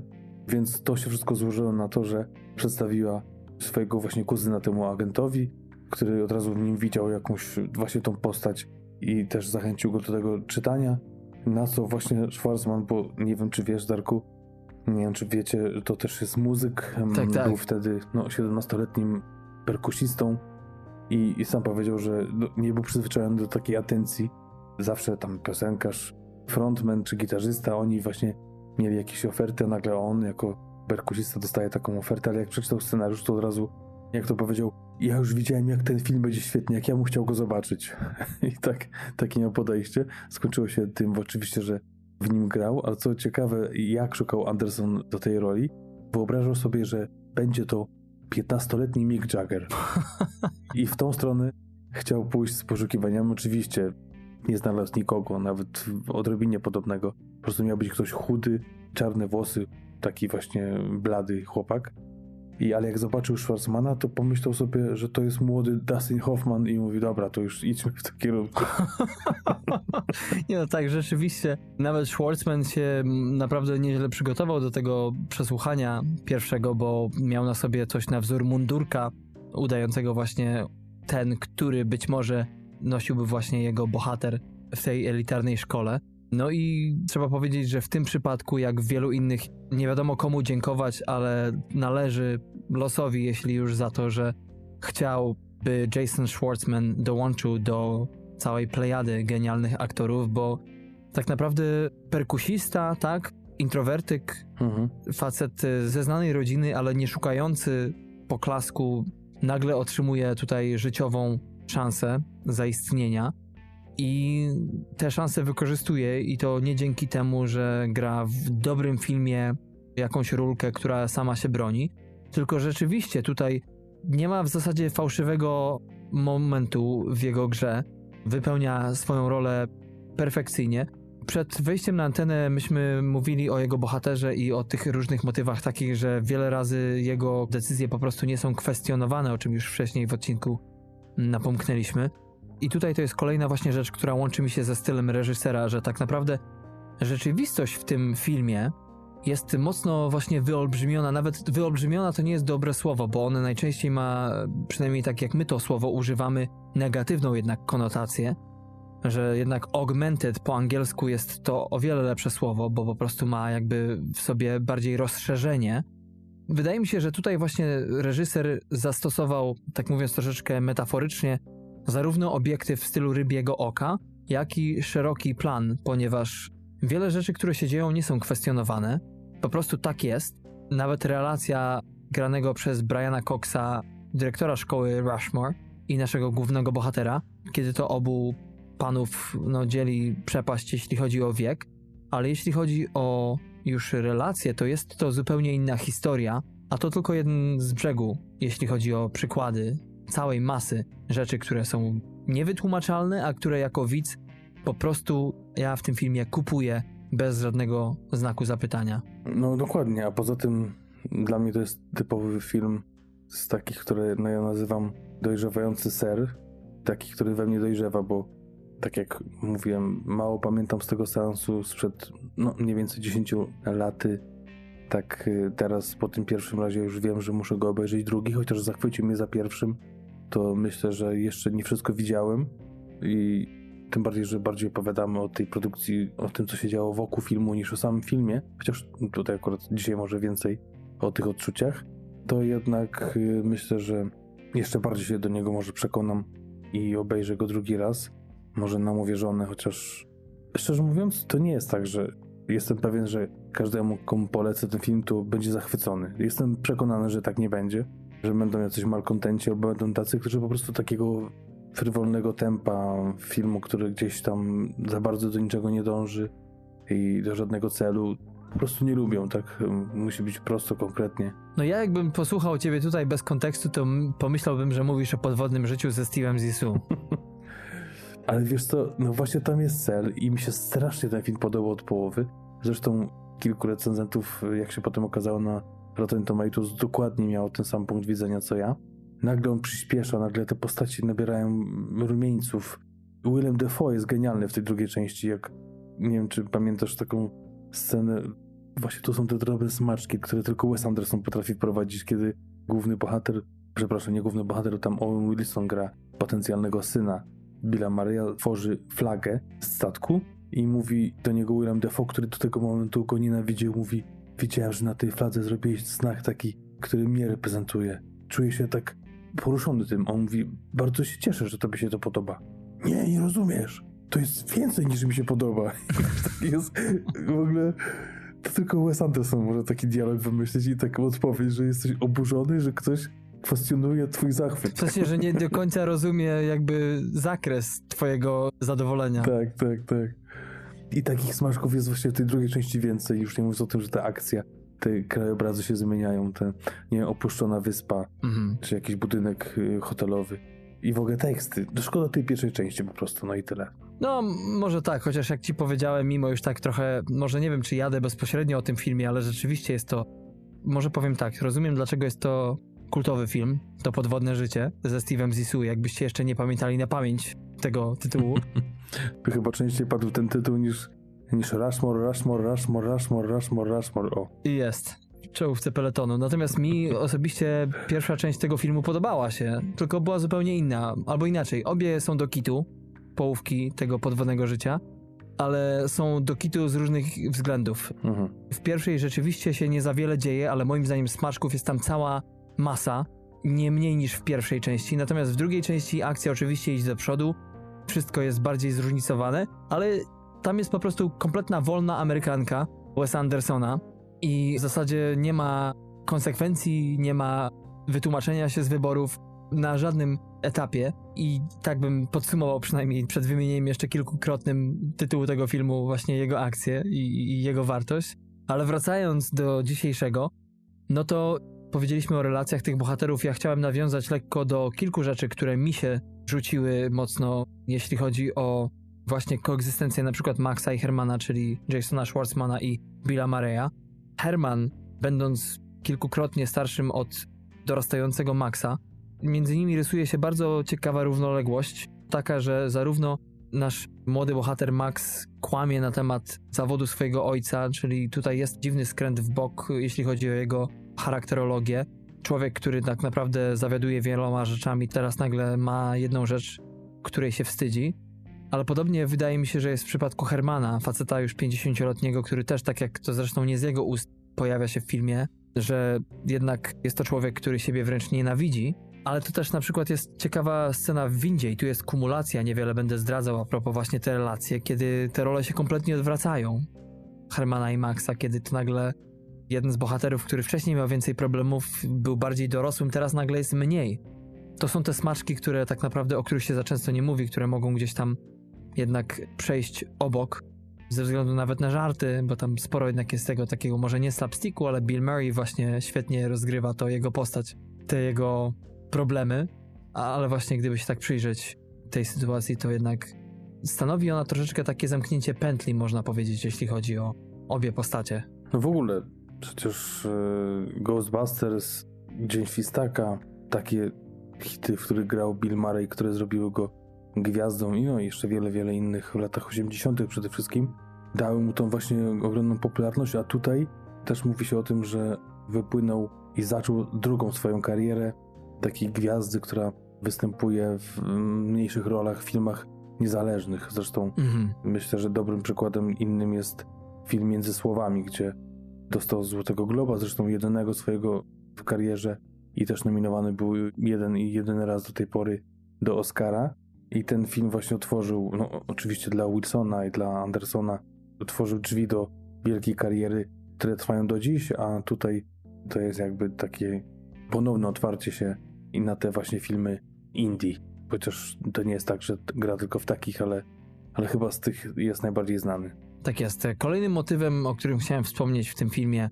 Więc to się wszystko złożyło na to, że przedstawiła swojego właśnie kuzyna temu agentowi, który od razu w nim widział jakąś właśnie tą postać i też zachęcił go do tego czytania. Na co właśnie Schwarzman, bo nie wiem czy wiesz Darku, nie wiem czy wiecie, to też jest muzyk. Tak, tak. Był wtedy no, 17-letnim perkusistą i, i sam powiedział, że no, nie był przyzwyczajony do takiej atencji. Zawsze tam piosenkarz, frontman czy gitarzysta, oni właśnie mieli jakieś oferty, a nagle on jako perkusista dostaje taką ofertę, ale jak przeczytał scenariusz, to od razu, jak to powiedział, ja już widziałem, jak ten film będzie świetny, jak ja mu chciał go zobaczyć. <laughs> I tak, takie miał podejście. Skończyło się tym oczywiście, że w nim grał, ale co ciekawe, jak szukał Anderson do tej roli, wyobrażał sobie, że będzie to 15-letni Mick Jagger. <laughs> I w tą stronę chciał pójść z poszukiwaniami. Oczywiście nie znalazł nikogo, nawet odrobinie podobnego. Po prostu miał być ktoś chudy, czarne włosy, taki właśnie blady chłopak. I, ale jak zobaczył Schwarzmana, to pomyślał sobie, że to jest młody Dustin Hoffman i mówi, dobra, to już idźmy w tym kierunku. <laughs> Nie no tak, rzeczywiście. Nawet Schwartzman się mm, naprawdę nieźle przygotował do tego przesłuchania pierwszego, bo miał na sobie coś na wzór mundurka, udającego właśnie ten, który być może nosiłby właśnie jego bohater w tej elitarnej szkole. No i trzeba powiedzieć, że w tym przypadku, jak w wielu innych, nie wiadomo komu dziękować, ale należy losowi, jeśli już za to, że chciał, by Jason Schwartzman dołączył do całej plejady genialnych aktorów, bo tak naprawdę perkusista, tak? Introwertyk, Mhm. facet ze znanej rodziny, ale nie szukający poklasku, nagle otrzymuje tutaj życiową szansę zaistnienia i te szanse wykorzystuje i to nie dzięki temu, że gra w dobrym filmie jakąś rulkę, która sama się broni, tylko rzeczywiście tutaj nie ma w zasadzie fałszywego momentu w jego grze. Wypełnia swoją rolę perfekcyjnie. Przed wejściem na antenę myśmy mówili o jego bohaterze i o tych różnych motywach takich, że wiele razy jego decyzje po prostu nie są kwestionowane, o czym już wcześniej w odcinku napomknęliśmy. I tutaj to jest kolejna właśnie rzecz, która łączy mi się ze stylem reżysera, że tak naprawdę rzeczywistość w tym filmie jest mocno właśnie wyolbrzymiona. Nawet wyolbrzymiona to nie jest dobre słowo, bo one najczęściej ma, przynajmniej tak jak my to słowo używamy, negatywną jednak konotację, że jednak augmented po angielsku jest to o wiele lepsze słowo, bo po prostu ma jakby w sobie bardziej rozszerzenie. Wydaje mi się, że tutaj właśnie reżyser zastosował, tak mówiąc troszeczkę metaforycznie, zarówno obiektyw w stylu rybiego oka, jak i szeroki plan, ponieważ wiele rzeczy, które się dzieją, nie są kwestionowane. Po prostu tak jest. Nawet relacja granego przez Briana Coxa, dyrektora szkoły Rushmore i naszego głównego bohatera, kiedy to obu panów no, dzieli przepaść, jeśli chodzi o wiek, ale jeśli chodzi o już relacje, to jest to zupełnie inna historia, a to tylko jeden z brzegu, jeśli chodzi o przykłady całej masy rzeczy, które są niewytłumaczalne, a które jako widz po prostu ja w tym filmie kupuję bez żadnego znaku zapytania. No dokładnie, a poza tym dla mnie to jest typowy film z takich, które no, ja nazywam dojrzewający ser, taki, który we mnie dojrzewa, bo tak jak mówiłem, mało pamiętam z tego seansu sprzed no, mniej więcej 10 laty. Tak y, teraz po tym pierwszym razie już wiem, że muszę go obejrzeć drugi, chociaż zachwycił mnie za pierwszym, to myślę, że jeszcze nie wszystko widziałem i tym bardziej, że bardziej opowiadamy o tej produkcji, o tym, co się działo wokół filmu, niż o samym filmie, chociaż tutaj akurat dzisiaj może więcej o tych odczuciach, to jednak y, myślę, że jeszcze bardziej się do niego może przekonam i obejrzę go drugi raz. Może namówię żonę, chociaż szczerze mówiąc, to nie jest tak, że jestem pewien, że każdemu, komu polecę ten film, to będzie zachwycony. Jestem przekonany, że tak nie będzie, że będą jacyś malkontenci, albo będą tacy, którzy po prostu takiego frywolnego tempa filmu, który gdzieś tam za bardzo do niczego nie dąży i do żadnego celu, po prostu nie lubią, tak? Musi być prosto, konkretnie. No ja jakbym posłuchał ciebie tutaj bez kontekstu, to pomyślałbym, że mówisz o podwodnym życiu ze Steve'em Zissou. <laughs> Ale wiesz co, no właśnie tam jest cel i mi się strasznie ten film podobał od połowy. Zresztą kilku recenzentów, jak się potem okazało na Rotten Tomatoes, dokładnie miało ten sam punkt widzenia co ja. Nagle on przyspiesza, nagle te postaci nabierają rumieńców. Willem Dafoe jest genialny w tej drugiej części, jak nie wiem, czy pamiętasz taką scenę. Właśnie to są te drobne smaczki, które tylko Wes Anderson potrafi prowadzić, kiedy główny bohater, przepraszam, nie główny bohater, tam Owen Wilson gra potencjalnego syna Billa Maria, tworzy flagę z statku i mówi do niego William Defoe, który do tego momentu go nienawidził, mówi widziałem, że na tej fladze zrobiłeś znak taki, który mnie reprezentuje. Czuję się tak poruszony tym. On mówi, bardzo się cieszę, że tobie się to podoba. Nie, nie rozumiesz. To jest więcej niż mi się podoba. <laughs> tak jest w ogóle... To tylko Wes Anderson może taki dialog wymyślić i taką odpowiedź, że jesteś oburzony, że ktoś kwestionuje twój zachwyt. W sensie, że nie do końca rozumie jakby zakres twojego zadowolenia. Tak, tak, tak. I takich smaczków jest właśnie w tej drugiej części więcej, już nie mówiąc o tym, że ta akcja, te krajobrazy się zmieniają, te, nie opuszczona wyspa, Mhm. czy jakiś budynek y, hotelowy. I w ogóle teksty. No szkoda tej pierwszej części po prostu, no i tyle. No, może tak, chociaż jak ci powiedziałem, mimo już tak trochę, może nie wiem, czy jadę bezpośrednio o tym filmie, ale rzeczywiście jest to może powiem tak, rozumiem dlaczego jest to kultowy film, to Podwodne Życie ze Steve'em Zissou, jakbyście jeszcze nie pamiętali na pamięć tego tytułu. <laughs> Chyba częściej padł ten tytuł niż, niż Rushmore, Rushmore, Rushmore, Rushmore, Rushmore, Rushmore. O. Jest. W czołówce peletonu. Natomiast mi osobiście pierwsza część tego filmu podobała się, tylko była zupełnie inna. Albo inaczej, obie są do kitu, połówki tego podwodnego życia, ale są do kitu z różnych względów. Mhm. W pierwszej rzeczywiście się nie za wiele dzieje, ale moim zdaniem smaczków jest tam cała masa, nie mniej niż w pierwszej części. Natomiast w drugiej części akcja oczywiście idzie do przodu, wszystko jest bardziej zróżnicowane, ale tam jest po prostu kompletna wolna Amerykanka Wes Andersona i w zasadzie nie ma konsekwencji, nie ma wytłumaczenia się z wyborów na żadnym etapie i tak bym podsumował przynajmniej przed wymienieniem jeszcze kilkukrotnym tytułu tego filmu właśnie jego akcję i, i jego wartość. Ale wracając do dzisiejszego, no to powiedzieliśmy o relacjach tych bohaterów. Ja chciałem nawiązać lekko do kilku rzeczy, które mi się rzuciły mocno, jeśli chodzi o właśnie koegzystencję na przykład Maxa i Hermana, czyli Jasona Schwartzmana i Billa Mareya. Herman, będąc kilkukrotnie starszym od dorastającego Maxa, między nimi rysuje się bardzo ciekawa równoległość, taka, że zarówno nasz młody bohater Max kłamie na temat zawodu swojego ojca, czyli tutaj jest dziwny skręt w bok, jeśli chodzi o jego charakterologię. Człowiek, który tak naprawdę zawiaduje wieloma rzeczami, teraz nagle ma jedną rzecz, której się wstydzi. Ale podobnie wydaje mi się, że jest w przypadku Hermana, faceta już 50-letniego, który też, tak jak to zresztą nie z jego ust pojawia się w filmie, że jednak jest to człowiek, który siebie wręcz nienawidzi. Ale to też na przykład jest ciekawa scena w windzie i tu jest kumulacja, niewiele będę zdradzał a propos właśnie te relacje, kiedy te role się kompletnie odwracają. Hermana i Maxa, kiedy to nagle jeden z bohaterów, który wcześniej miał więcej problemów, był bardziej dorosłym, teraz nagle jest mniej. To są te smaczki, które tak naprawdę, o których się za często nie mówi, które mogą gdzieś tam jednak przejść obok, ze względu nawet na żarty, bo tam sporo jednak jest tego takiego, może nie slapsticku, ale Bill Murray właśnie świetnie rozgrywa to jego postać, te jego problemy, ale właśnie gdyby się tak przyjrzeć tej sytuacji, to jednak stanowi ona troszeczkę takie zamknięcie pętli, można powiedzieć, jeśli chodzi o obie postacie. No w ogóle, przecież e, Ghostbusters, Dzień Świstaka, takie hity, w których grał Bill Murray, które zrobiły go gwiazdą i no, jeszcze wiele, wiele innych w latach 80. przede wszystkim, dały mu tą właśnie ogromną popularność, a tutaj też mówi się o tym, że wypłynął i zaczął drugą swoją karierę takiej gwiazdy, która występuje w mniejszych rolach w filmach niezależnych. Zresztą Mhm. myślę, że dobrym przykładem innym jest film Między Słowami, gdzie dostał Złotego Globa, zresztą jedynego swojego w karierze i też nominowany był jeden i jedyny raz do tej pory do Oscara. I ten film właśnie otworzył, no oczywiście dla Wilsona i dla Andersona, otworzył drzwi do wielkiej kariery, które trwają do dziś, a tutaj to jest jakby takie ponowne otwarcie się i na te właśnie filmy indie. Chociaż to nie jest tak, że gra tylko w takich, ale, ale chyba z tych jest najbardziej znany. Tak jest. Kolejnym motywem, o którym chciałem wspomnieć w tym filmie,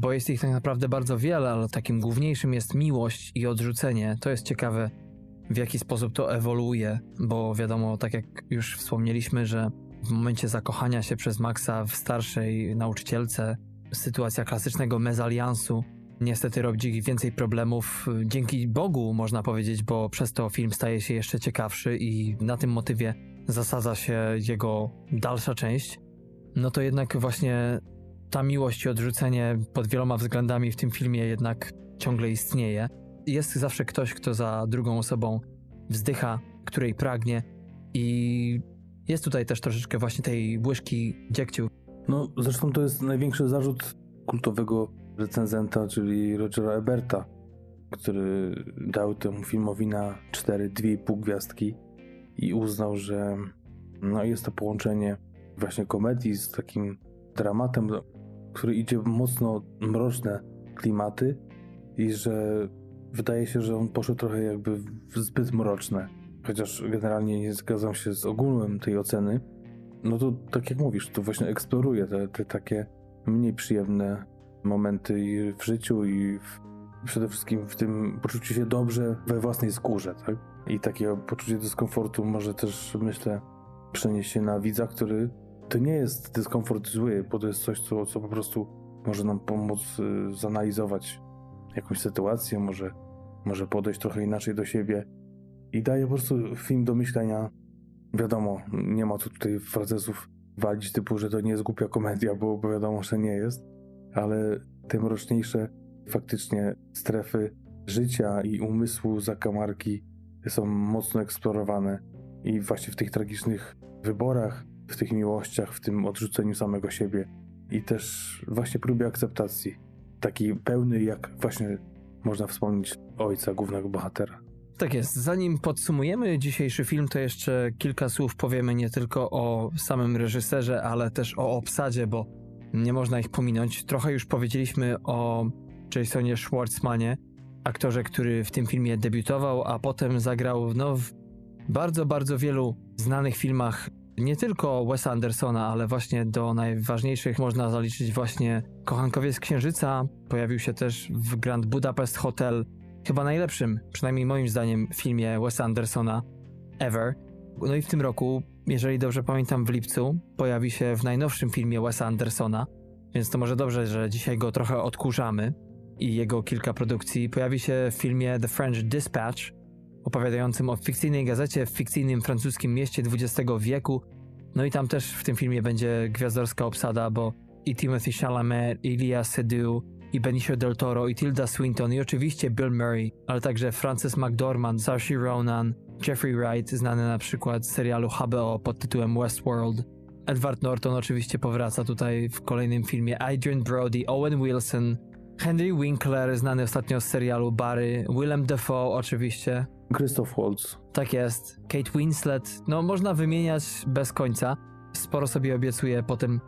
bo jest ich tak naprawdę bardzo wiele, ale takim główniejszym jest miłość i odrzucenie. To jest ciekawe, w jaki sposób to ewoluuje, bo wiadomo, tak jak już wspomnieliśmy, że w momencie zakochania się przez Maxa w starszej nauczycielce, sytuacja klasycznego mezaliansu niestety rodzi więcej problemów. Dzięki Bogu, można powiedzieć, bo przez to film staje się jeszcze ciekawszy i na tym motywie zasadza się jego dalsza część no to jednak właśnie ta miłość i odrzucenie pod wieloma względami w tym filmie jednak ciągle istnieje. Jest zawsze ktoś, kto za drugą osobą wzdycha, której pragnie i jest tutaj też troszeczkę właśnie tej łyżki dziegciu. No, zresztą to jest największy zarzut kultowego recenzenta, czyli Rogera Eberta, który dał temu filmowi na 4, 2,5 gwiazdki i uznał, że no, jest to połączenie właśnie komedii z takim dramatem, który idzie w mocno mroczne klimaty i że wydaje się, że on poszedł trochę jakby w zbyt mroczne. Chociaż generalnie nie zgadzam się z ogółem tej oceny, no to tak jak mówisz, to właśnie eksploruje te, te takie mniej przyjemne momenty i w życiu i w, przede wszystkim w tym poczuciu się dobrze we własnej skórze, tak? I takie poczucie dyskomfortu może też, myślę, przenieść się na widza, który to nie jest dyskomfort zły, bo to jest coś, co, co po prostu może nam pomóc y, zanalizować jakąś sytuację, może, może podejść trochę inaczej do siebie. I daje po prostu film do myślenia. Wiadomo, nie ma tu tutaj frazesów walić typu, że to nie jest głupia komedia, bo bo wiadomo, że nie jest, ale te mroczniejsze faktycznie strefy życia i umysłu zakamarki są mocno eksplorowane. I właśnie w tych tragicznych wyborach, w tych miłościach, w tym odrzuceniu samego siebie i też właśnie próbie akceptacji, takiej pełnej jak właśnie można wspomnieć ojca głównego bohatera. Tak jest. Zanim podsumujemy dzisiejszy film, to jeszcze kilka słów powiemy nie tylko o samym reżyserze, ale też o obsadzie, bo nie można ich pominąć. Trochę już powiedzieliśmy o Jasonie Schwartzmanie, aktorze, który w tym filmie debiutował, a potem zagrał no, w bardzo, bardzo wielu znanych filmach. Nie tylko Wesa Andersona, ale właśnie do najważniejszych można zaliczyć właśnie Kochankowie z Księżyca. Pojawił się też w Grand Budapest Hotel, chyba najlepszym, przynajmniej moim zdaniem, filmie Wesa Andersona ever. No i w tym roku, jeżeli dobrze pamiętam, w lipcu pojawi się w najnowszym filmie Wesa Andersona, więc to może dobrze, że dzisiaj go trochę odkurzamy i jego kilka produkcji. Pojawi się w filmie The French Dispatch, opowiadającym o fikcyjnej gazecie w fikcyjnym francuskim mieście XX wieku. No i tam też w tym filmie będzie gwiazdorska obsada, bo i Timothy Chalamet, i Lia Seydoux, i Benicio del Toro, i Tilda Swinton, i oczywiście Bill Murray, ale także Frances McDormand, Saoirse Ronan, Jeffrey Wright, znany na przykład z serialu HBO pod tytułem Westworld. Edward Norton oczywiście powraca tutaj w kolejnym filmie, Adrian Brody, Owen Wilson, Henry Winkler, znany ostatnio z serialu Barry, Willem Dafoe oczywiście, Christoph Waltz. tak jest. Kate Winslet. No, można wymieniać bez końca. Sporo sobie obiecuję po tym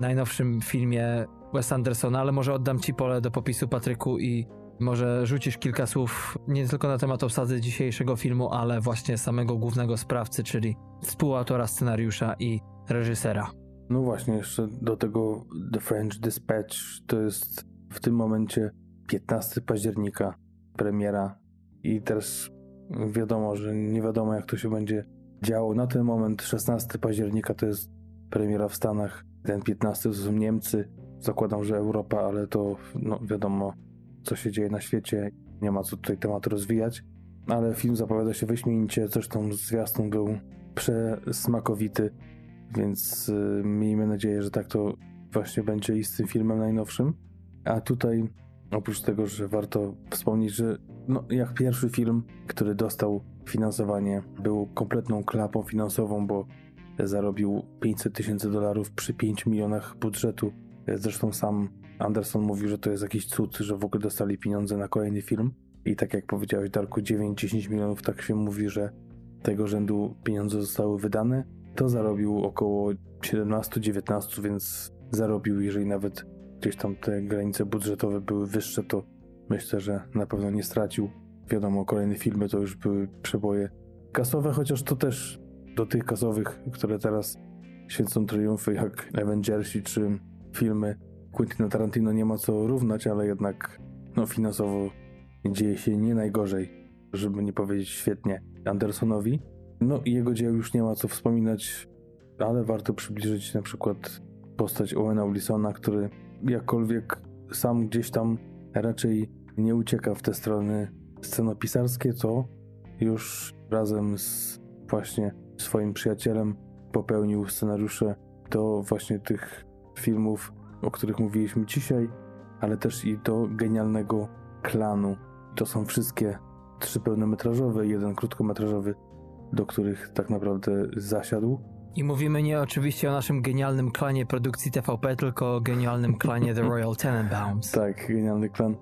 najnowszym filmie Wes Andersona, ale może oddam ci pole do popisu, Patryku, i może rzucisz kilka słów nie tylko na temat obsady dzisiejszego filmu, ale właśnie samego głównego sprawcy, czyli współautora scenariusza i reżysera. No właśnie, jeszcze do tego The French Dispatch to jest w tym momencie 15 października premiera i teraz wiadomo, że nie wiadomo jak to się będzie działo. Na ten moment 16 października to jest premiera w Stanach, ten 15 to są Niemcy, zakładam, że Europa, ale to no, wiadomo co się dzieje na świecie, nie ma co tutaj tematu rozwijać, ale film zapowiada się wyśmienicie, zresztą zwiastun był przesmakowity, więc y, miejmy nadzieję, że tak to właśnie będzie i z tym filmem najnowszym. A tutaj, oprócz tego, że warto wspomnieć, że no, jak pierwszy film, który dostał finansowanie, był kompletną klapą finansową, bo zarobił 500 tysięcy dolarów przy 5 milionach budżetu. Zresztą sam Anderson mówił, że to jest jakiś cud, że w ogóle dostali pieniądze na kolejny film. I tak jak powiedziałeś, Darku, 9-10 milionów, tak się mówi, że tego rzędu pieniądze zostały wydane. To zarobił około 17-19, więc zarobił, jeżeli nawet gdzieś tam te granice budżetowe były wyższe, to myślę, że na pewno nie stracił. Wiadomo, kolejne filmy to już były przeboje kasowe, chociaż to też do tych kasowych, które teraz święcą triumfy, jak Avengersi czy filmy Quentina Tarantino nie ma co równać, ale jednak no, finansowo dzieje się nie najgorzej, żeby nie powiedzieć świetnie Andersonowi. No i jego dzieł już nie ma co wspominać, ale warto przybliżyć na przykład postać Owena Wilsona, który jakkolwiek sam gdzieś tam raczej nie ucieka w te strony scenopisarskie, to już razem z właśnie swoim przyjacielem popełnił scenariusze do właśnie tych filmów, o których mówiliśmy dzisiaj, ale też i do genialnego klanu. To są wszystkie trzy pełnometrażowe jeden krótkometrażowy, do których tak naprawdę zasiadł. I mówimy nie oczywiście o naszym genialnym klanie produkcji TVP, tylko o genialnym klanie The Royal Tenenbaums. <laughs> Tak, genialny klan.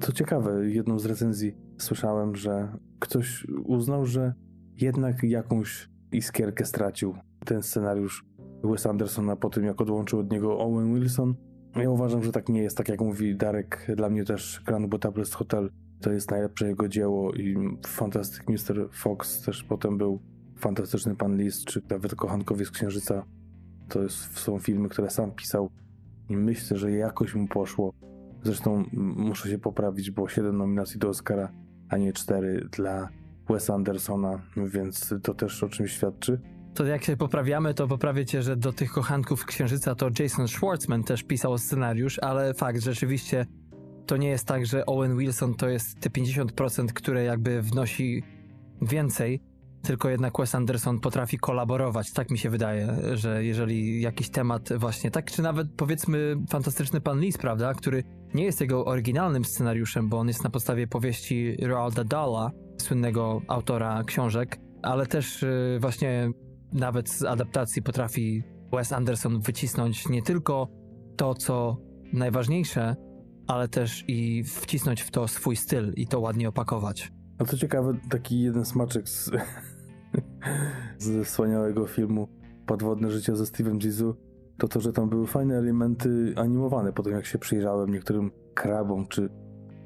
Co ciekawe, jedną z recenzji słyszałem, że ktoś uznał, że jednak jakąś iskierkę stracił ten scenariusz Wes Andersona po tym, jak odłączył od niego Owen Wilson. Ja uważam, że tak nie jest, tak jak mówi Darek. Dla mnie też Grand Budapest Hotel to jest najlepsze jego dzieło i Fantastic Mr. Fox też potem był Fantastyczny Pan Lis, czy nawet Kochankowie z Księżyca. To jest, są filmy, które sam pisał i myślę, że jakoś mu poszło. Zresztą muszę się poprawić, bo 7 nominacji do Oscara, a nie 4 dla Wes Andersona, więc to też o czymś świadczy. To jak się poprawiamy, to poprawicie, że do tych kochanków Księżyca to Jason Schwartzman też pisał scenariusz, ale fakt, rzeczywiście to nie jest tak, że Owen Wilson to jest te 50%, które jakby wnosi więcej, tylko jednak Wes Anderson potrafi kolaborować. Tak mi się wydaje, że jeżeli jakiś temat właśnie, tak czy nawet powiedzmy Fantastyczny Pan Lis, prawda, który nie jest jego oryginalnym scenariuszem, bo on jest na podstawie powieści Roalda Dahla, słynnego autora książek, ale też y, właśnie nawet z adaptacji potrafi Wes Anderson wycisnąć nie tylko to, co najważniejsze, ale też i wcisnąć w to swój styl i to ładnie opakować. A co ciekawe, taki jeden smaczek z, <laughs> ze wspaniałego filmu Podwodne życie ze Steve'em Zissou, to to, że tam były fajne elementy animowane. Potem jak się przyjrzałem niektórym krabom czy,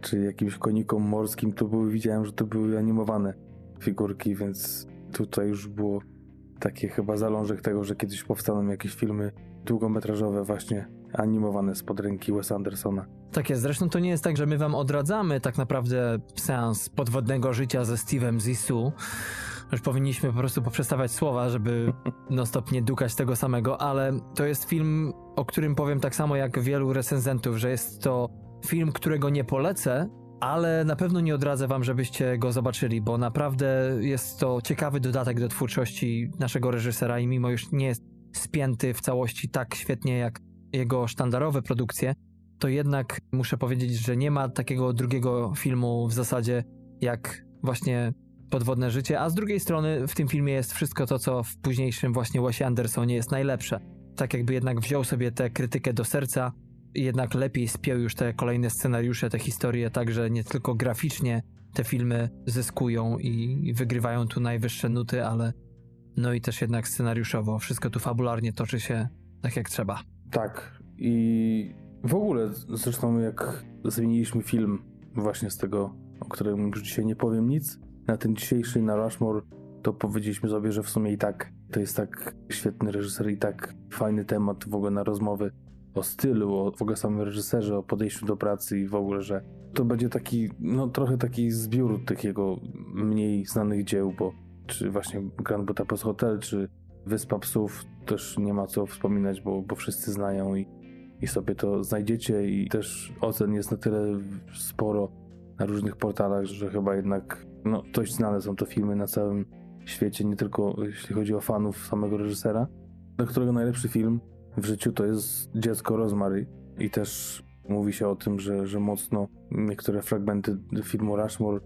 czy jakimś konikom morskim, to były, widziałem, że to były animowane figurki, więc tutaj już było takie chyba zalążek tego, że kiedyś powstaną jakieś filmy długometrażowe właśnie animowane spod ręki Wes Andersona. Tak jest, zresztą to nie jest tak, że my wam odradzamy tak naprawdę seans podwodnego życia ze Steve'em Zissou. Już powinniśmy po prostu poprzestawiać słowa, żeby <laughs> non stop nie dukać tego samego, ale to jest film, o którym powiem tak samo jak wielu recenzentów, że jest to film, którego nie polecę, ale na pewno nie odradzę wam, żebyście go zobaczyli, bo naprawdę jest to ciekawy dodatek do twórczości naszego reżysera i mimo już nie jest spięty w całości tak świetnie jak jego sztandarowe produkcje, to jednak muszę powiedzieć, że nie ma takiego drugiego filmu w zasadzie jak właśnie Podwodne Życie, a z drugiej strony w tym filmie jest wszystko to, co w późniejszym właśnie Wesie Andersonie jest najlepsze. Tak jakby jednak wziął sobie tę krytykę do serca jednak lepiej spiął już te kolejne scenariusze, te historie, także nie tylko graficznie te filmy zyskują i wygrywają tu najwyższe nuty, ale no i też jednak scenariuszowo. Wszystko tu fabularnie toczy się tak jak trzeba. Tak. I w ogóle, zresztą jak zmieniliśmy film właśnie z tego, o którym już dzisiaj nie powiem nic, na ten dzisiejszy, na Rushmore, to powiedzieliśmy sobie, że w sumie i tak to jest tak świetny reżyser i tak fajny temat w ogóle na rozmowy o stylu, o w ogóle samym reżyserze, o podejściu do pracy i w ogóle, że to będzie taki, no trochę taki zbiór tych jego mniej znanych dzieł, bo czy właśnie Grand Budapest Hotel, czy Wyspa Psów też nie ma co wspominać, bo, bo wszyscy znają i, i sobie to znajdziecie i też ocen jest na tyle sporo na różnych portalach, że chyba jednak no, dość znane są to filmy na całym świecie, nie tylko jeśli chodzi o fanów samego reżysera, dla którego najlepszy film w życiu to jest Dziecko Rosemary i też mówi się o tym, że, że mocno niektóre fragmenty filmu Rushmore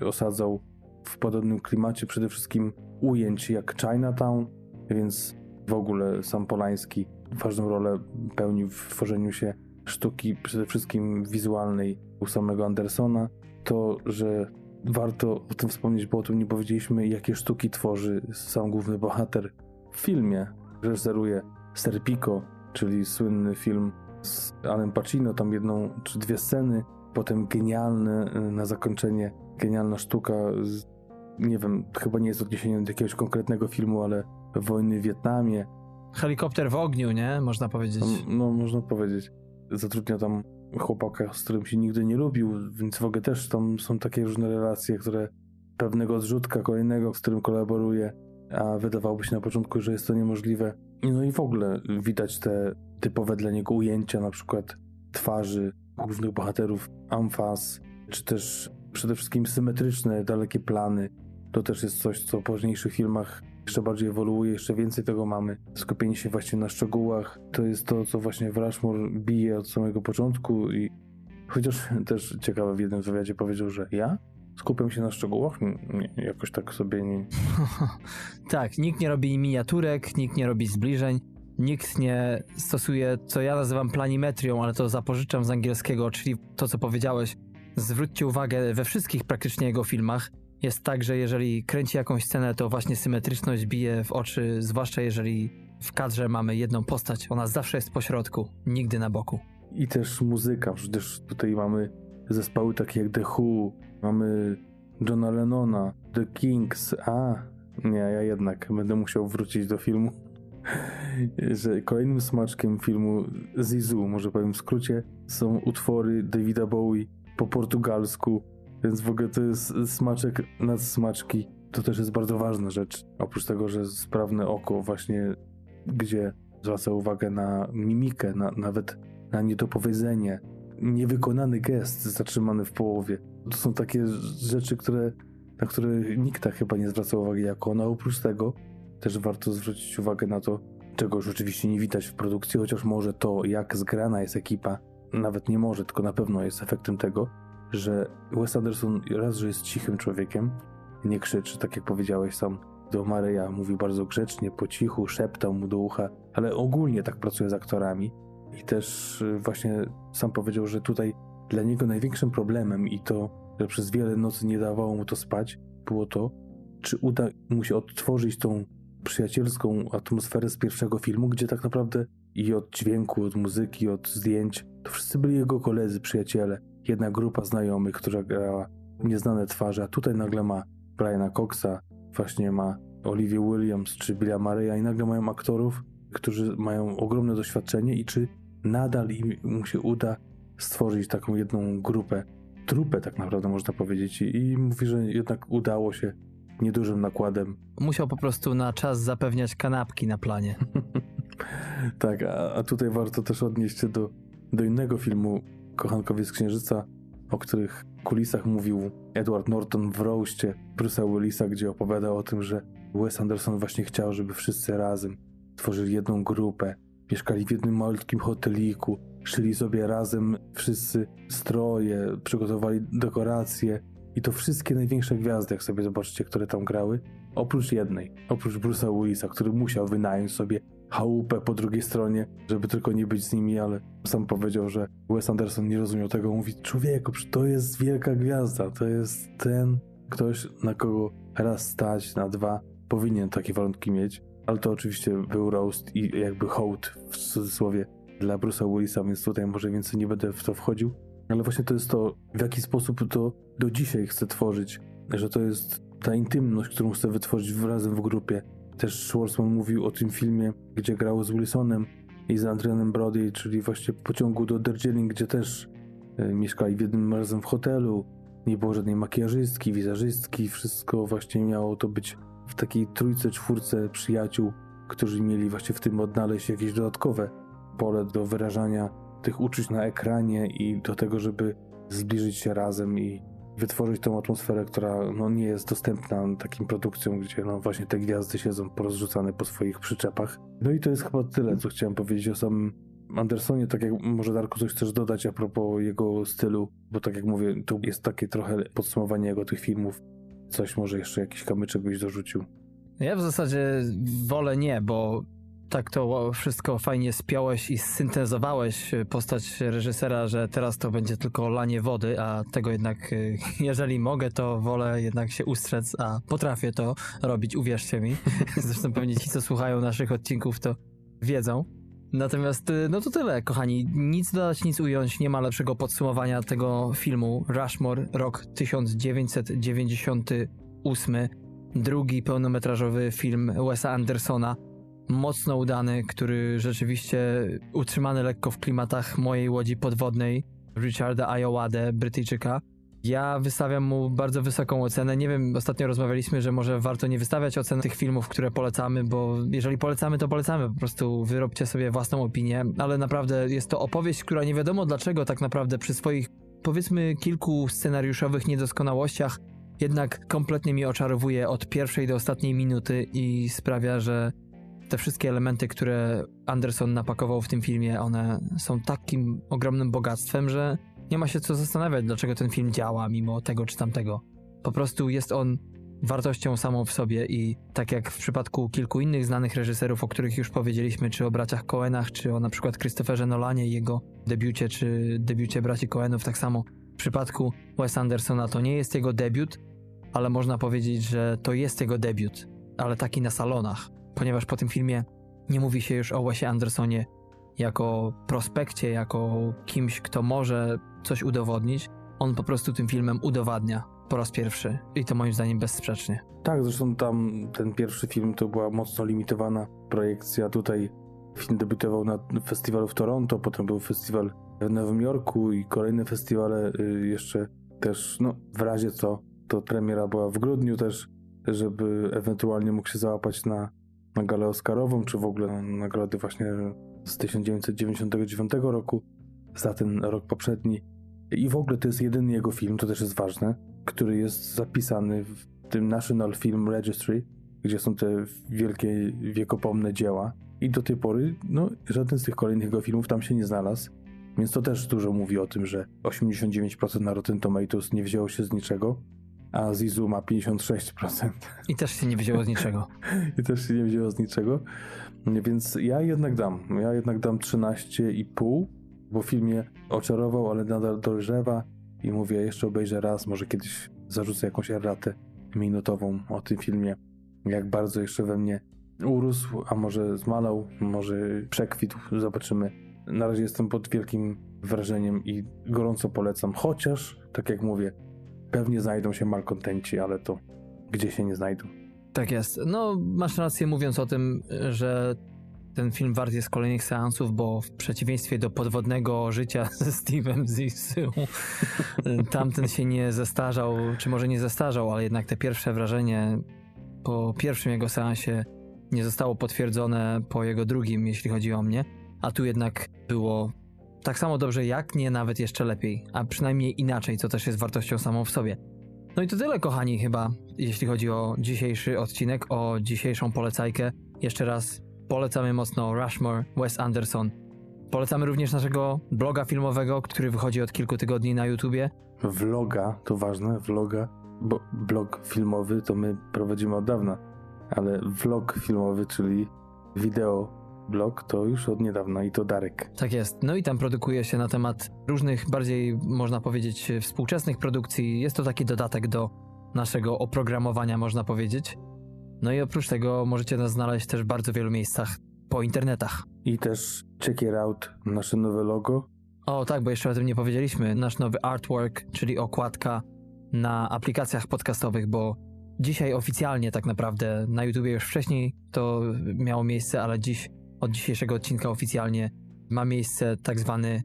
osadzał w podobnym klimacie przede wszystkim ujęć jak Chinatown, więc w ogóle sam Polański ważną rolę pełnił w tworzeniu się sztuki przede wszystkim wizualnej u samego Andersona. To, że warto o tym wspomnieć, bo o tym nie powiedzieliśmy, jakie sztuki tworzy sam główny bohater w filmie. Reżyseruje Serpico, czyli słynny film z Alan Pacino, tam jedną czy dwie sceny, potem genialne y, na zakończenie, genialna sztuka, z, nie wiem, chyba nie jest odniesieniem do jakiegoś konkretnego filmu, ale wojny w Wietnamie. Helikopter w ogniu, nie? Można powiedzieć. No, no można powiedzieć. Zatrudnia tam chłopaka, z którym się nigdy nie lubił, więc w ogóle też tam są takie różne relacje, które pewnego odrzutka kolejnego, z którym kolaboruje, a wydawałoby się na początku, że jest to niemożliwe. No i w ogóle widać te typowe dla niego ujęcia, na przykład twarzy głównych bohaterów, amfas, czy też przede wszystkim symetryczne, dalekie plany. To też jest coś, co w późniejszych filmach jeszcze bardziej ewoluuje, jeszcze więcej tego mamy. Skupienie się właśnie na szczegółach, to jest to, co właśnie w Rushmore bije od samego początku i chociaż też ciekawe w jednym wywiadzie powiedział, że ja skupiam się na szczegółach, nie, jakoś tak sobie nie... <laughs> tak, nikt nie robi miniaturek, nikt nie robi zbliżeń, nikt nie stosuje, co ja nazywam planimetrią, ale to zapożyczam z angielskiego, czyli to, co powiedziałeś. Zwróćcie uwagę, we wszystkich praktycznie jego filmach jest tak, że jeżeli kręci jakąś scenę, to właśnie symetryczność bije w oczy, zwłaszcza jeżeli w kadrze mamy jedną postać. Ona zawsze jest po środku, nigdy na boku. I też muzyka, przecież tutaj mamy zespoły takie jak The Who, mamy Johna Lennona, The Kings, a nie, ja jednak będę musiał wrócić do filmu. <laughs> że kolejnym smaczkiem filmu Zizu, może powiem w skrócie, są utwory Davida Bowie po portugalsku, więc w ogóle to jest smaczek nad smaczki. to też jest bardzo ważna rzecz. Oprócz tego, że sprawne oko właśnie, gdzie zwraca uwagę na mimikę, na, nawet na niedopowiedzenie, niewykonany gest zatrzymany w połowie. To są takie rzeczy, które, na które nikt tak chyba nie zwraca uwagi jako ona. Oprócz tego też warto zwrócić uwagę na to, czego już oczywiście nie widać w produkcji, chociaż może to, jak zgrana jest ekipa, nawet nie może, tylko na pewno jest efektem tego, że Wes Anderson raz, że jest cichym człowiekiem, nie krzyczy, tak jak powiedziałeś sam do Maryja, mówił bardzo grzecznie, po cichu, szeptał mu do ucha, ale ogólnie tak pracuje z aktorami. I też y, właśnie sam powiedział, że tutaj dla niego największym problemem i to, że przez wiele nocy nie dawało mu to spać, było to, czy uda mu się odtworzyć tą przyjacielską atmosferę z pierwszego filmu, gdzie tak naprawdę i od dźwięku, od muzyki, od zdjęć, to wszyscy byli jego koledzy, przyjaciele. Jedna grupa znajomych, która grała nieznane twarze, a tutaj nagle ma Briana Coxa, właśnie ma Olivia Williams czy Billa Mareya i nagle mają aktorów, którzy mają ogromne doświadczenie i czy nadal im się uda stworzyć taką jedną grupę, trupę tak naprawdę można powiedzieć i, i mówi, że jednak udało się niedużym nakładem. Musiał po prostu na czas zapewniać kanapki na planie. <laughs> tak, a, a tutaj warto też odnieść się do, do innego filmu Kochankowie z Księżyca, o których kulisach mówił Edward Norton w roście Bruce'a Willisa, gdzie opowiadał o tym, że Wes Anderson właśnie chciał, żeby wszyscy razem tworzyli jedną grupę, mieszkali w jednym malutkim hoteliku, szyli sobie razem wszyscy stroje, przygotowali dekoracje i to wszystkie największe gwiazdy, jak sobie zobaczycie, które tam grały, oprócz jednej, oprócz Bruce'a Willisa, który musiał wynająć sobie chałupę po drugiej stronie, żeby tylko nie być z nimi, ale sam powiedział, że Wes Anderson nie rozumiał tego. Mówi, człowieku, to jest wielka gwiazda, to jest ten ktoś, na kogo raz stać, na dwa, powinien takie warunki mieć. Ale to oczywiście był roast i jakby hołd w cudzysłowie dla Bruce'a Willisa, więc tutaj może więcej nie będę w to wchodził. Ale właśnie to jest to, w jaki sposób to do dzisiaj chcę tworzyć, że to jest ta intymność, którą chcę wytworzyć razem w grupie. Też Schwarzman mówił o tym filmie, gdzie grał z Wilsonem i z Adrianem Brody, czyli właśnie pociągu do Darjeeling, gdzie też e, mieszkali w jednym razem w hotelu. Nie było żadnej makijażystki, wizerzystki, wszystko właśnie miało to być w takiej trójce, czwórce przyjaciół, którzy mieli właśnie w tym odnaleźć jakieś dodatkowe pole do wyrażania tych uczuć na ekranie i do tego, żeby zbliżyć się razem i wytworzyć tą atmosferę, która no, nie jest dostępna takim produkcjom, gdzie no, właśnie te gwiazdy siedzą porozrzucane po swoich przyczepach. No i to jest chyba tyle, co chciałem powiedzieć o samym Andersonie, tak jak może Darku coś chcesz dodać a propos jego stylu, bo tak jak mówię, to jest takie trochę podsumowanie jego tych filmów. Coś może jeszcze jakiś kamyczek byś dorzucił. Ja w zasadzie wolę nie, bo tak to wszystko fajnie spiąłeś i syntezowałeś postać reżysera, że teraz to będzie tylko lanie wody, a tego jednak, y, <laughs> jeżeli mogę, to wolę jednak się ustrzec, a potrafię to robić, uwierzcie mi. <laughs> Zresztą pewnie ci, co słuchają naszych odcinków, to wiedzą. Natomiast, y, no to tyle, kochani. Nic dodać, nic ująć. Nie ma lepszego podsumowania tego filmu. Rushmore, rok 1998. Drugi pełnometrażowy film Wesa Andersona mocno udany, który rzeczywiście utrzymany lekko w klimatach mojej łodzi podwodnej, Richarda Ayowadę, Brytyjczyka. Ja wystawiam mu bardzo wysoką ocenę. Nie wiem, ostatnio rozmawialiśmy, że może warto nie wystawiać ocen tych filmów, które polecamy, bo jeżeli polecamy, to polecamy. Po prostu wyrobcie sobie własną opinię, ale naprawdę jest to opowieść, która nie wiadomo dlaczego tak naprawdę przy swoich powiedzmy kilku scenariuszowych niedoskonałościach jednak kompletnie mi oczarowuje od pierwszej do ostatniej minuty i sprawia, że te wszystkie elementy, które Anderson napakował w tym filmie, one są takim ogromnym bogactwem, że nie ma się co zastanawiać, dlaczego ten film działa mimo tego czy tamtego. Po prostu jest on wartością samą w sobie i tak jak w przypadku kilku innych znanych reżyserów, o których już powiedzieliśmy, czy o braciach Coenach, czy o na przykład Christopherze Nolanie i jego debiucie, czy debiucie braci Coenów, tak samo w przypadku Wes Andersona to nie jest jego debiut, ale można powiedzieć, że to jest jego debiut, ale taki na salonach, ponieważ po tym filmie nie mówi się już o Wesie Andersonie jako prospekcie, jako kimś, kto może coś udowodnić. On po prostu tym filmem udowadnia po raz pierwszy i to moim zdaniem bezsprzecznie. Tak, zresztą tam ten pierwszy film to była mocno limitowana projekcja. Tutaj film debiutował na festiwalu w Toronto, potem był festiwal w Nowym Jorku i kolejne festiwale y, jeszcze też, no w razie co, to premiera była w grudniu też żeby ewentualnie mógł się załapać na, na galę Oscarową, czy w ogóle na nagrody właśnie z 1999 roku, za ten rok poprzedni. I w ogóle to jest jedyny jego film, to też jest ważne, który jest zapisany w tym National Film Registry, gdzie są te wielkie, wiekopomne dzieła. I do tej pory, no, żaden z tych kolejnych jego filmów tam się nie znalazł. Więc to też dużo mówi o tym, że 89% na Rotten Tomatoes nie wzięło się z niczego, a Zizu ma 56%. I też się nie wzięło z niczego. <laughs> I też się nie wzięło z niczego. Więc ja jednak dam. Ja jednak dam 13,5, bo film mnie oczarował, ale nadal dojrzewa. I mówię, jeszcze obejrzę raz, może kiedyś zarzucę jakąś erratę minutową o tym filmie. Jak bardzo jeszcze we mnie urósł, a może zmalał, może przekwitł, zobaczymy. Na razie jestem pod wielkim wrażeniem i gorąco polecam. Chociaż, tak jak mówię, pewnie znajdą się malkontenci, ale to gdzie się nie znajdą. Tak jest. No, masz rację mówiąc o tym, że ten film wart jest kolejnych seansów, bo w przeciwieństwie do podwodnego życia <laughs> ze Steve'em Zissou, <laughs> tamten się nie zestarzał, czy może nie zestarzał, ale jednak te pierwsze wrażenie po pierwszym jego seansie nie zostało potwierdzone po jego drugim, jeśli chodzi o mnie, a tu jednak było tak samo dobrze jak nie, nawet jeszcze lepiej, a przynajmniej inaczej, co też jest wartością samą w sobie. No i to tyle, kochani, chyba, jeśli chodzi o dzisiejszy odcinek, o dzisiejszą polecajkę. Jeszcze raz polecamy mocno Rushmore, Wes Anderson. Polecamy również naszego bloga filmowego, który wychodzi od kilku tygodni na YouTubie. Vloga, to ważne, vloga, bo blog filmowy to my prowadzimy od dawna, ale vlog filmowy, czyli wideo blog, to już od niedawna i to Darek. Tak jest. No i tam produkuje się na temat różnych, bardziej można powiedzieć, współczesnych produkcji. Jest to taki dodatek do naszego oprogramowania, można powiedzieć. No i oprócz tego możecie nas znaleźć też w bardzo wielu miejscach po internetach. I też check it out, nasze nowe logo. O tak, bo jeszcze o tym nie powiedzieliśmy. Nasz nowy artwork, czyli okładka na aplikacjach podcastowych, bo dzisiaj oficjalnie tak naprawdę na YouTubie już wcześniej to miało miejsce, ale dziś od dzisiejszego odcinka oficjalnie ma miejsce tak zwany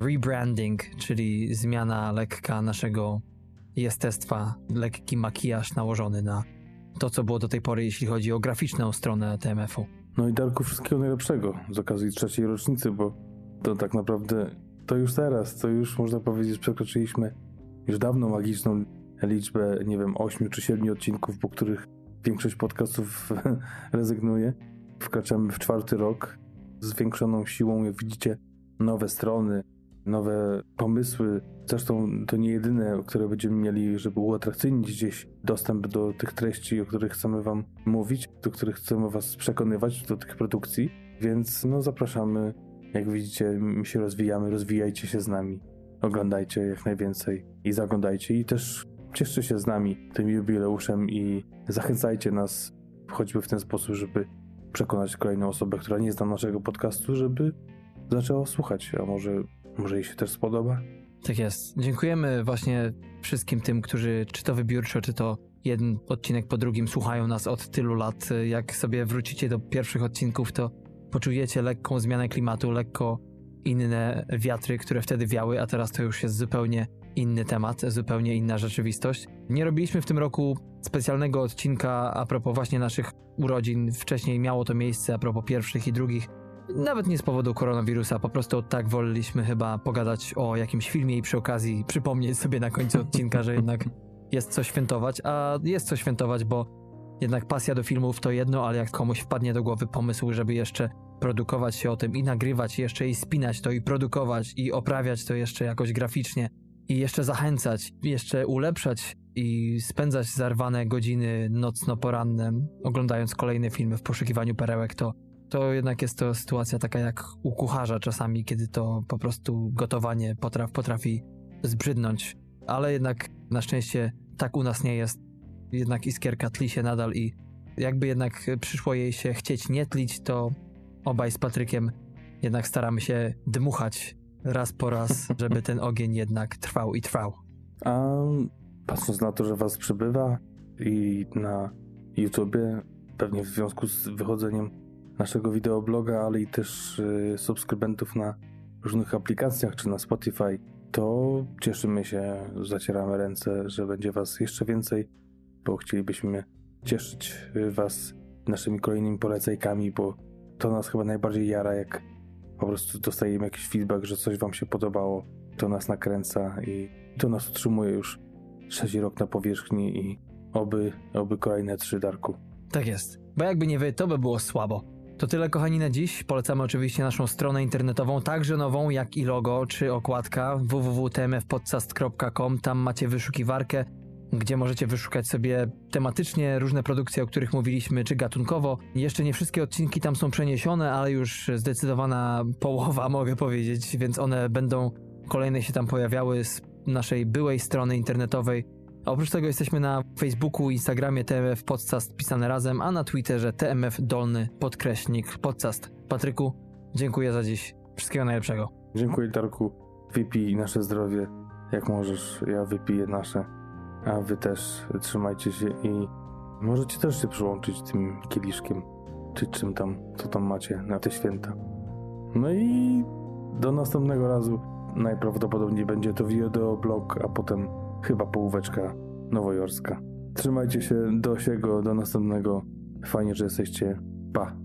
rebranding, czyli zmiana lekka naszego jestestwa, lekki makijaż nałożony na to, co było do tej pory, jeśli chodzi o graficzną stronę TMF-u. No i Darku, wszystkiego najlepszego z okazji trzeciej rocznicy, bo to tak naprawdę to już teraz, to już można powiedzieć, przekroczyliśmy już dawno magiczną liczbę, nie wiem, 8 czy 7 odcinków, po których większość podcastów <laughs> rezygnuje. Wkraczamy w czwarty rok z zwiększoną siłą, jak widzicie, nowe strony, nowe pomysły. Zresztą to nie jedyne, które będziemy mieli, żeby uatrakcyjnić gdzieś dostęp do tych treści, o których chcemy Wam mówić, do których chcemy Was przekonywać, do tych produkcji. Więc no zapraszamy. Jak widzicie, my się rozwijamy, rozwijajcie się z nami. Oglądajcie jak najwięcej i zaglądajcie i też cieszcie się z nami tym jubileuszem i zachęcajcie nas choćby w ten sposób, żeby przekonać kolejną osobę, która nie zna naszego podcastu, żeby zaczęła słuchać, a może, może jej się też spodoba. Tak jest. Dziękujemy właśnie wszystkim tym, którzy czy to wybiórczo, czy to jeden odcinek po drugim słuchają nas od tylu lat. Jak sobie wrócicie do pierwszych odcinków, to poczujecie lekką zmianę klimatu, lekko inne wiatry, które wtedy wiały, a teraz to już jest zupełnie inny temat, zupełnie inna rzeczywistość. Nie robiliśmy w tym roku specjalnego odcinka a propos właśnie naszych urodzin. Wcześniej miało to miejsce a propos pierwszych i drugich. Nawet nie z powodu koronawirusa, po prostu tak woleliśmy chyba pogadać o jakimś filmie i przy okazji przypomnieć sobie na końcu odcinka, że jednak jest co świętować, a jest co świętować, bo jednak pasja do filmów to jedno, ale jak komuś wpadnie do głowy pomysł, żeby jeszcze produkować się o tym i nagrywać jeszcze i spinać to i produkować i oprawiać to jeszcze jakoś graficznie i jeszcze zachęcać, jeszcze ulepszać i spędzać zarwane godziny nocno-poranne oglądając kolejne filmy w poszukiwaniu perełek, to, to jednak jest to sytuacja taka jak u kucharza czasami, kiedy to po prostu gotowanie potraf, potrafi zbrzydnąć. Ale jednak na szczęście tak u nas nie jest. Jednak iskierka tli się nadal i jakby jednak przyszło jej się chcieć nie tlić, to obaj z Patrykiem jednak staramy się dmuchać raz po raz, żeby ten ogień jednak trwał i trwał. A patrząc na to, że was przybywa i na YouTubie, pewnie w związku z wychodzeniem naszego wideobloga, ale i też y, subskrybentów na różnych aplikacjach czy na Spotify, to cieszymy się, zacieramy ręce, że będzie was jeszcze więcej, bo chcielibyśmy cieszyć y, Was naszymi kolejnymi polecajkami, bo to nas chyba najbardziej jara, jak po prostu dostajemy jakiś feedback, że coś Wam się podobało. To nas nakręca i to nas utrzymuje już trzeci rok na powierzchni i oby, oby kolejne trzy, Darku. Tak jest. Bo jakby nie wy, to by było słabo. To tyle, kochani, na dziś. Polecamy oczywiście naszą stronę internetową, także nową, jak i logo, czy okładka www.tmfpodcast.com. Tam macie wyszukiwarkę, gdzie możecie wyszukać sobie tematycznie różne produkcje, o których mówiliśmy, czy gatunkowo. Jeszcze nie wszystkie odcinki tam są przeniesione, ale już zdecydowana połowa, <laughs> mogę powiedzieć, więc one będą kolejne się tam pojawiały z naszej byłej strony internetowej. A Oprócz tego jesteśmy na Facebooku, Instagramie TMF Podcast pisane razem, a na Twitterze TMF dolny podkreśnik podcast. Patryku, dziękuję za dziś. Wszystkiego najlepszego. Dziękuję, Darku. Wypij nasze zdrowie, jak możesz. Ja wypiję nasze. A wy też trzymajcie się i możecie też się przyłączyć tym kieliszkiem, czy czym tam, co tam macie na te święta. No i do następnego razu. Najprawdopodobniej będzie to videoblog, a potem chyba połóweczka nowojorska. Trzymajcie się do siego, do następnego. Fajnie, że jesteście. Pa.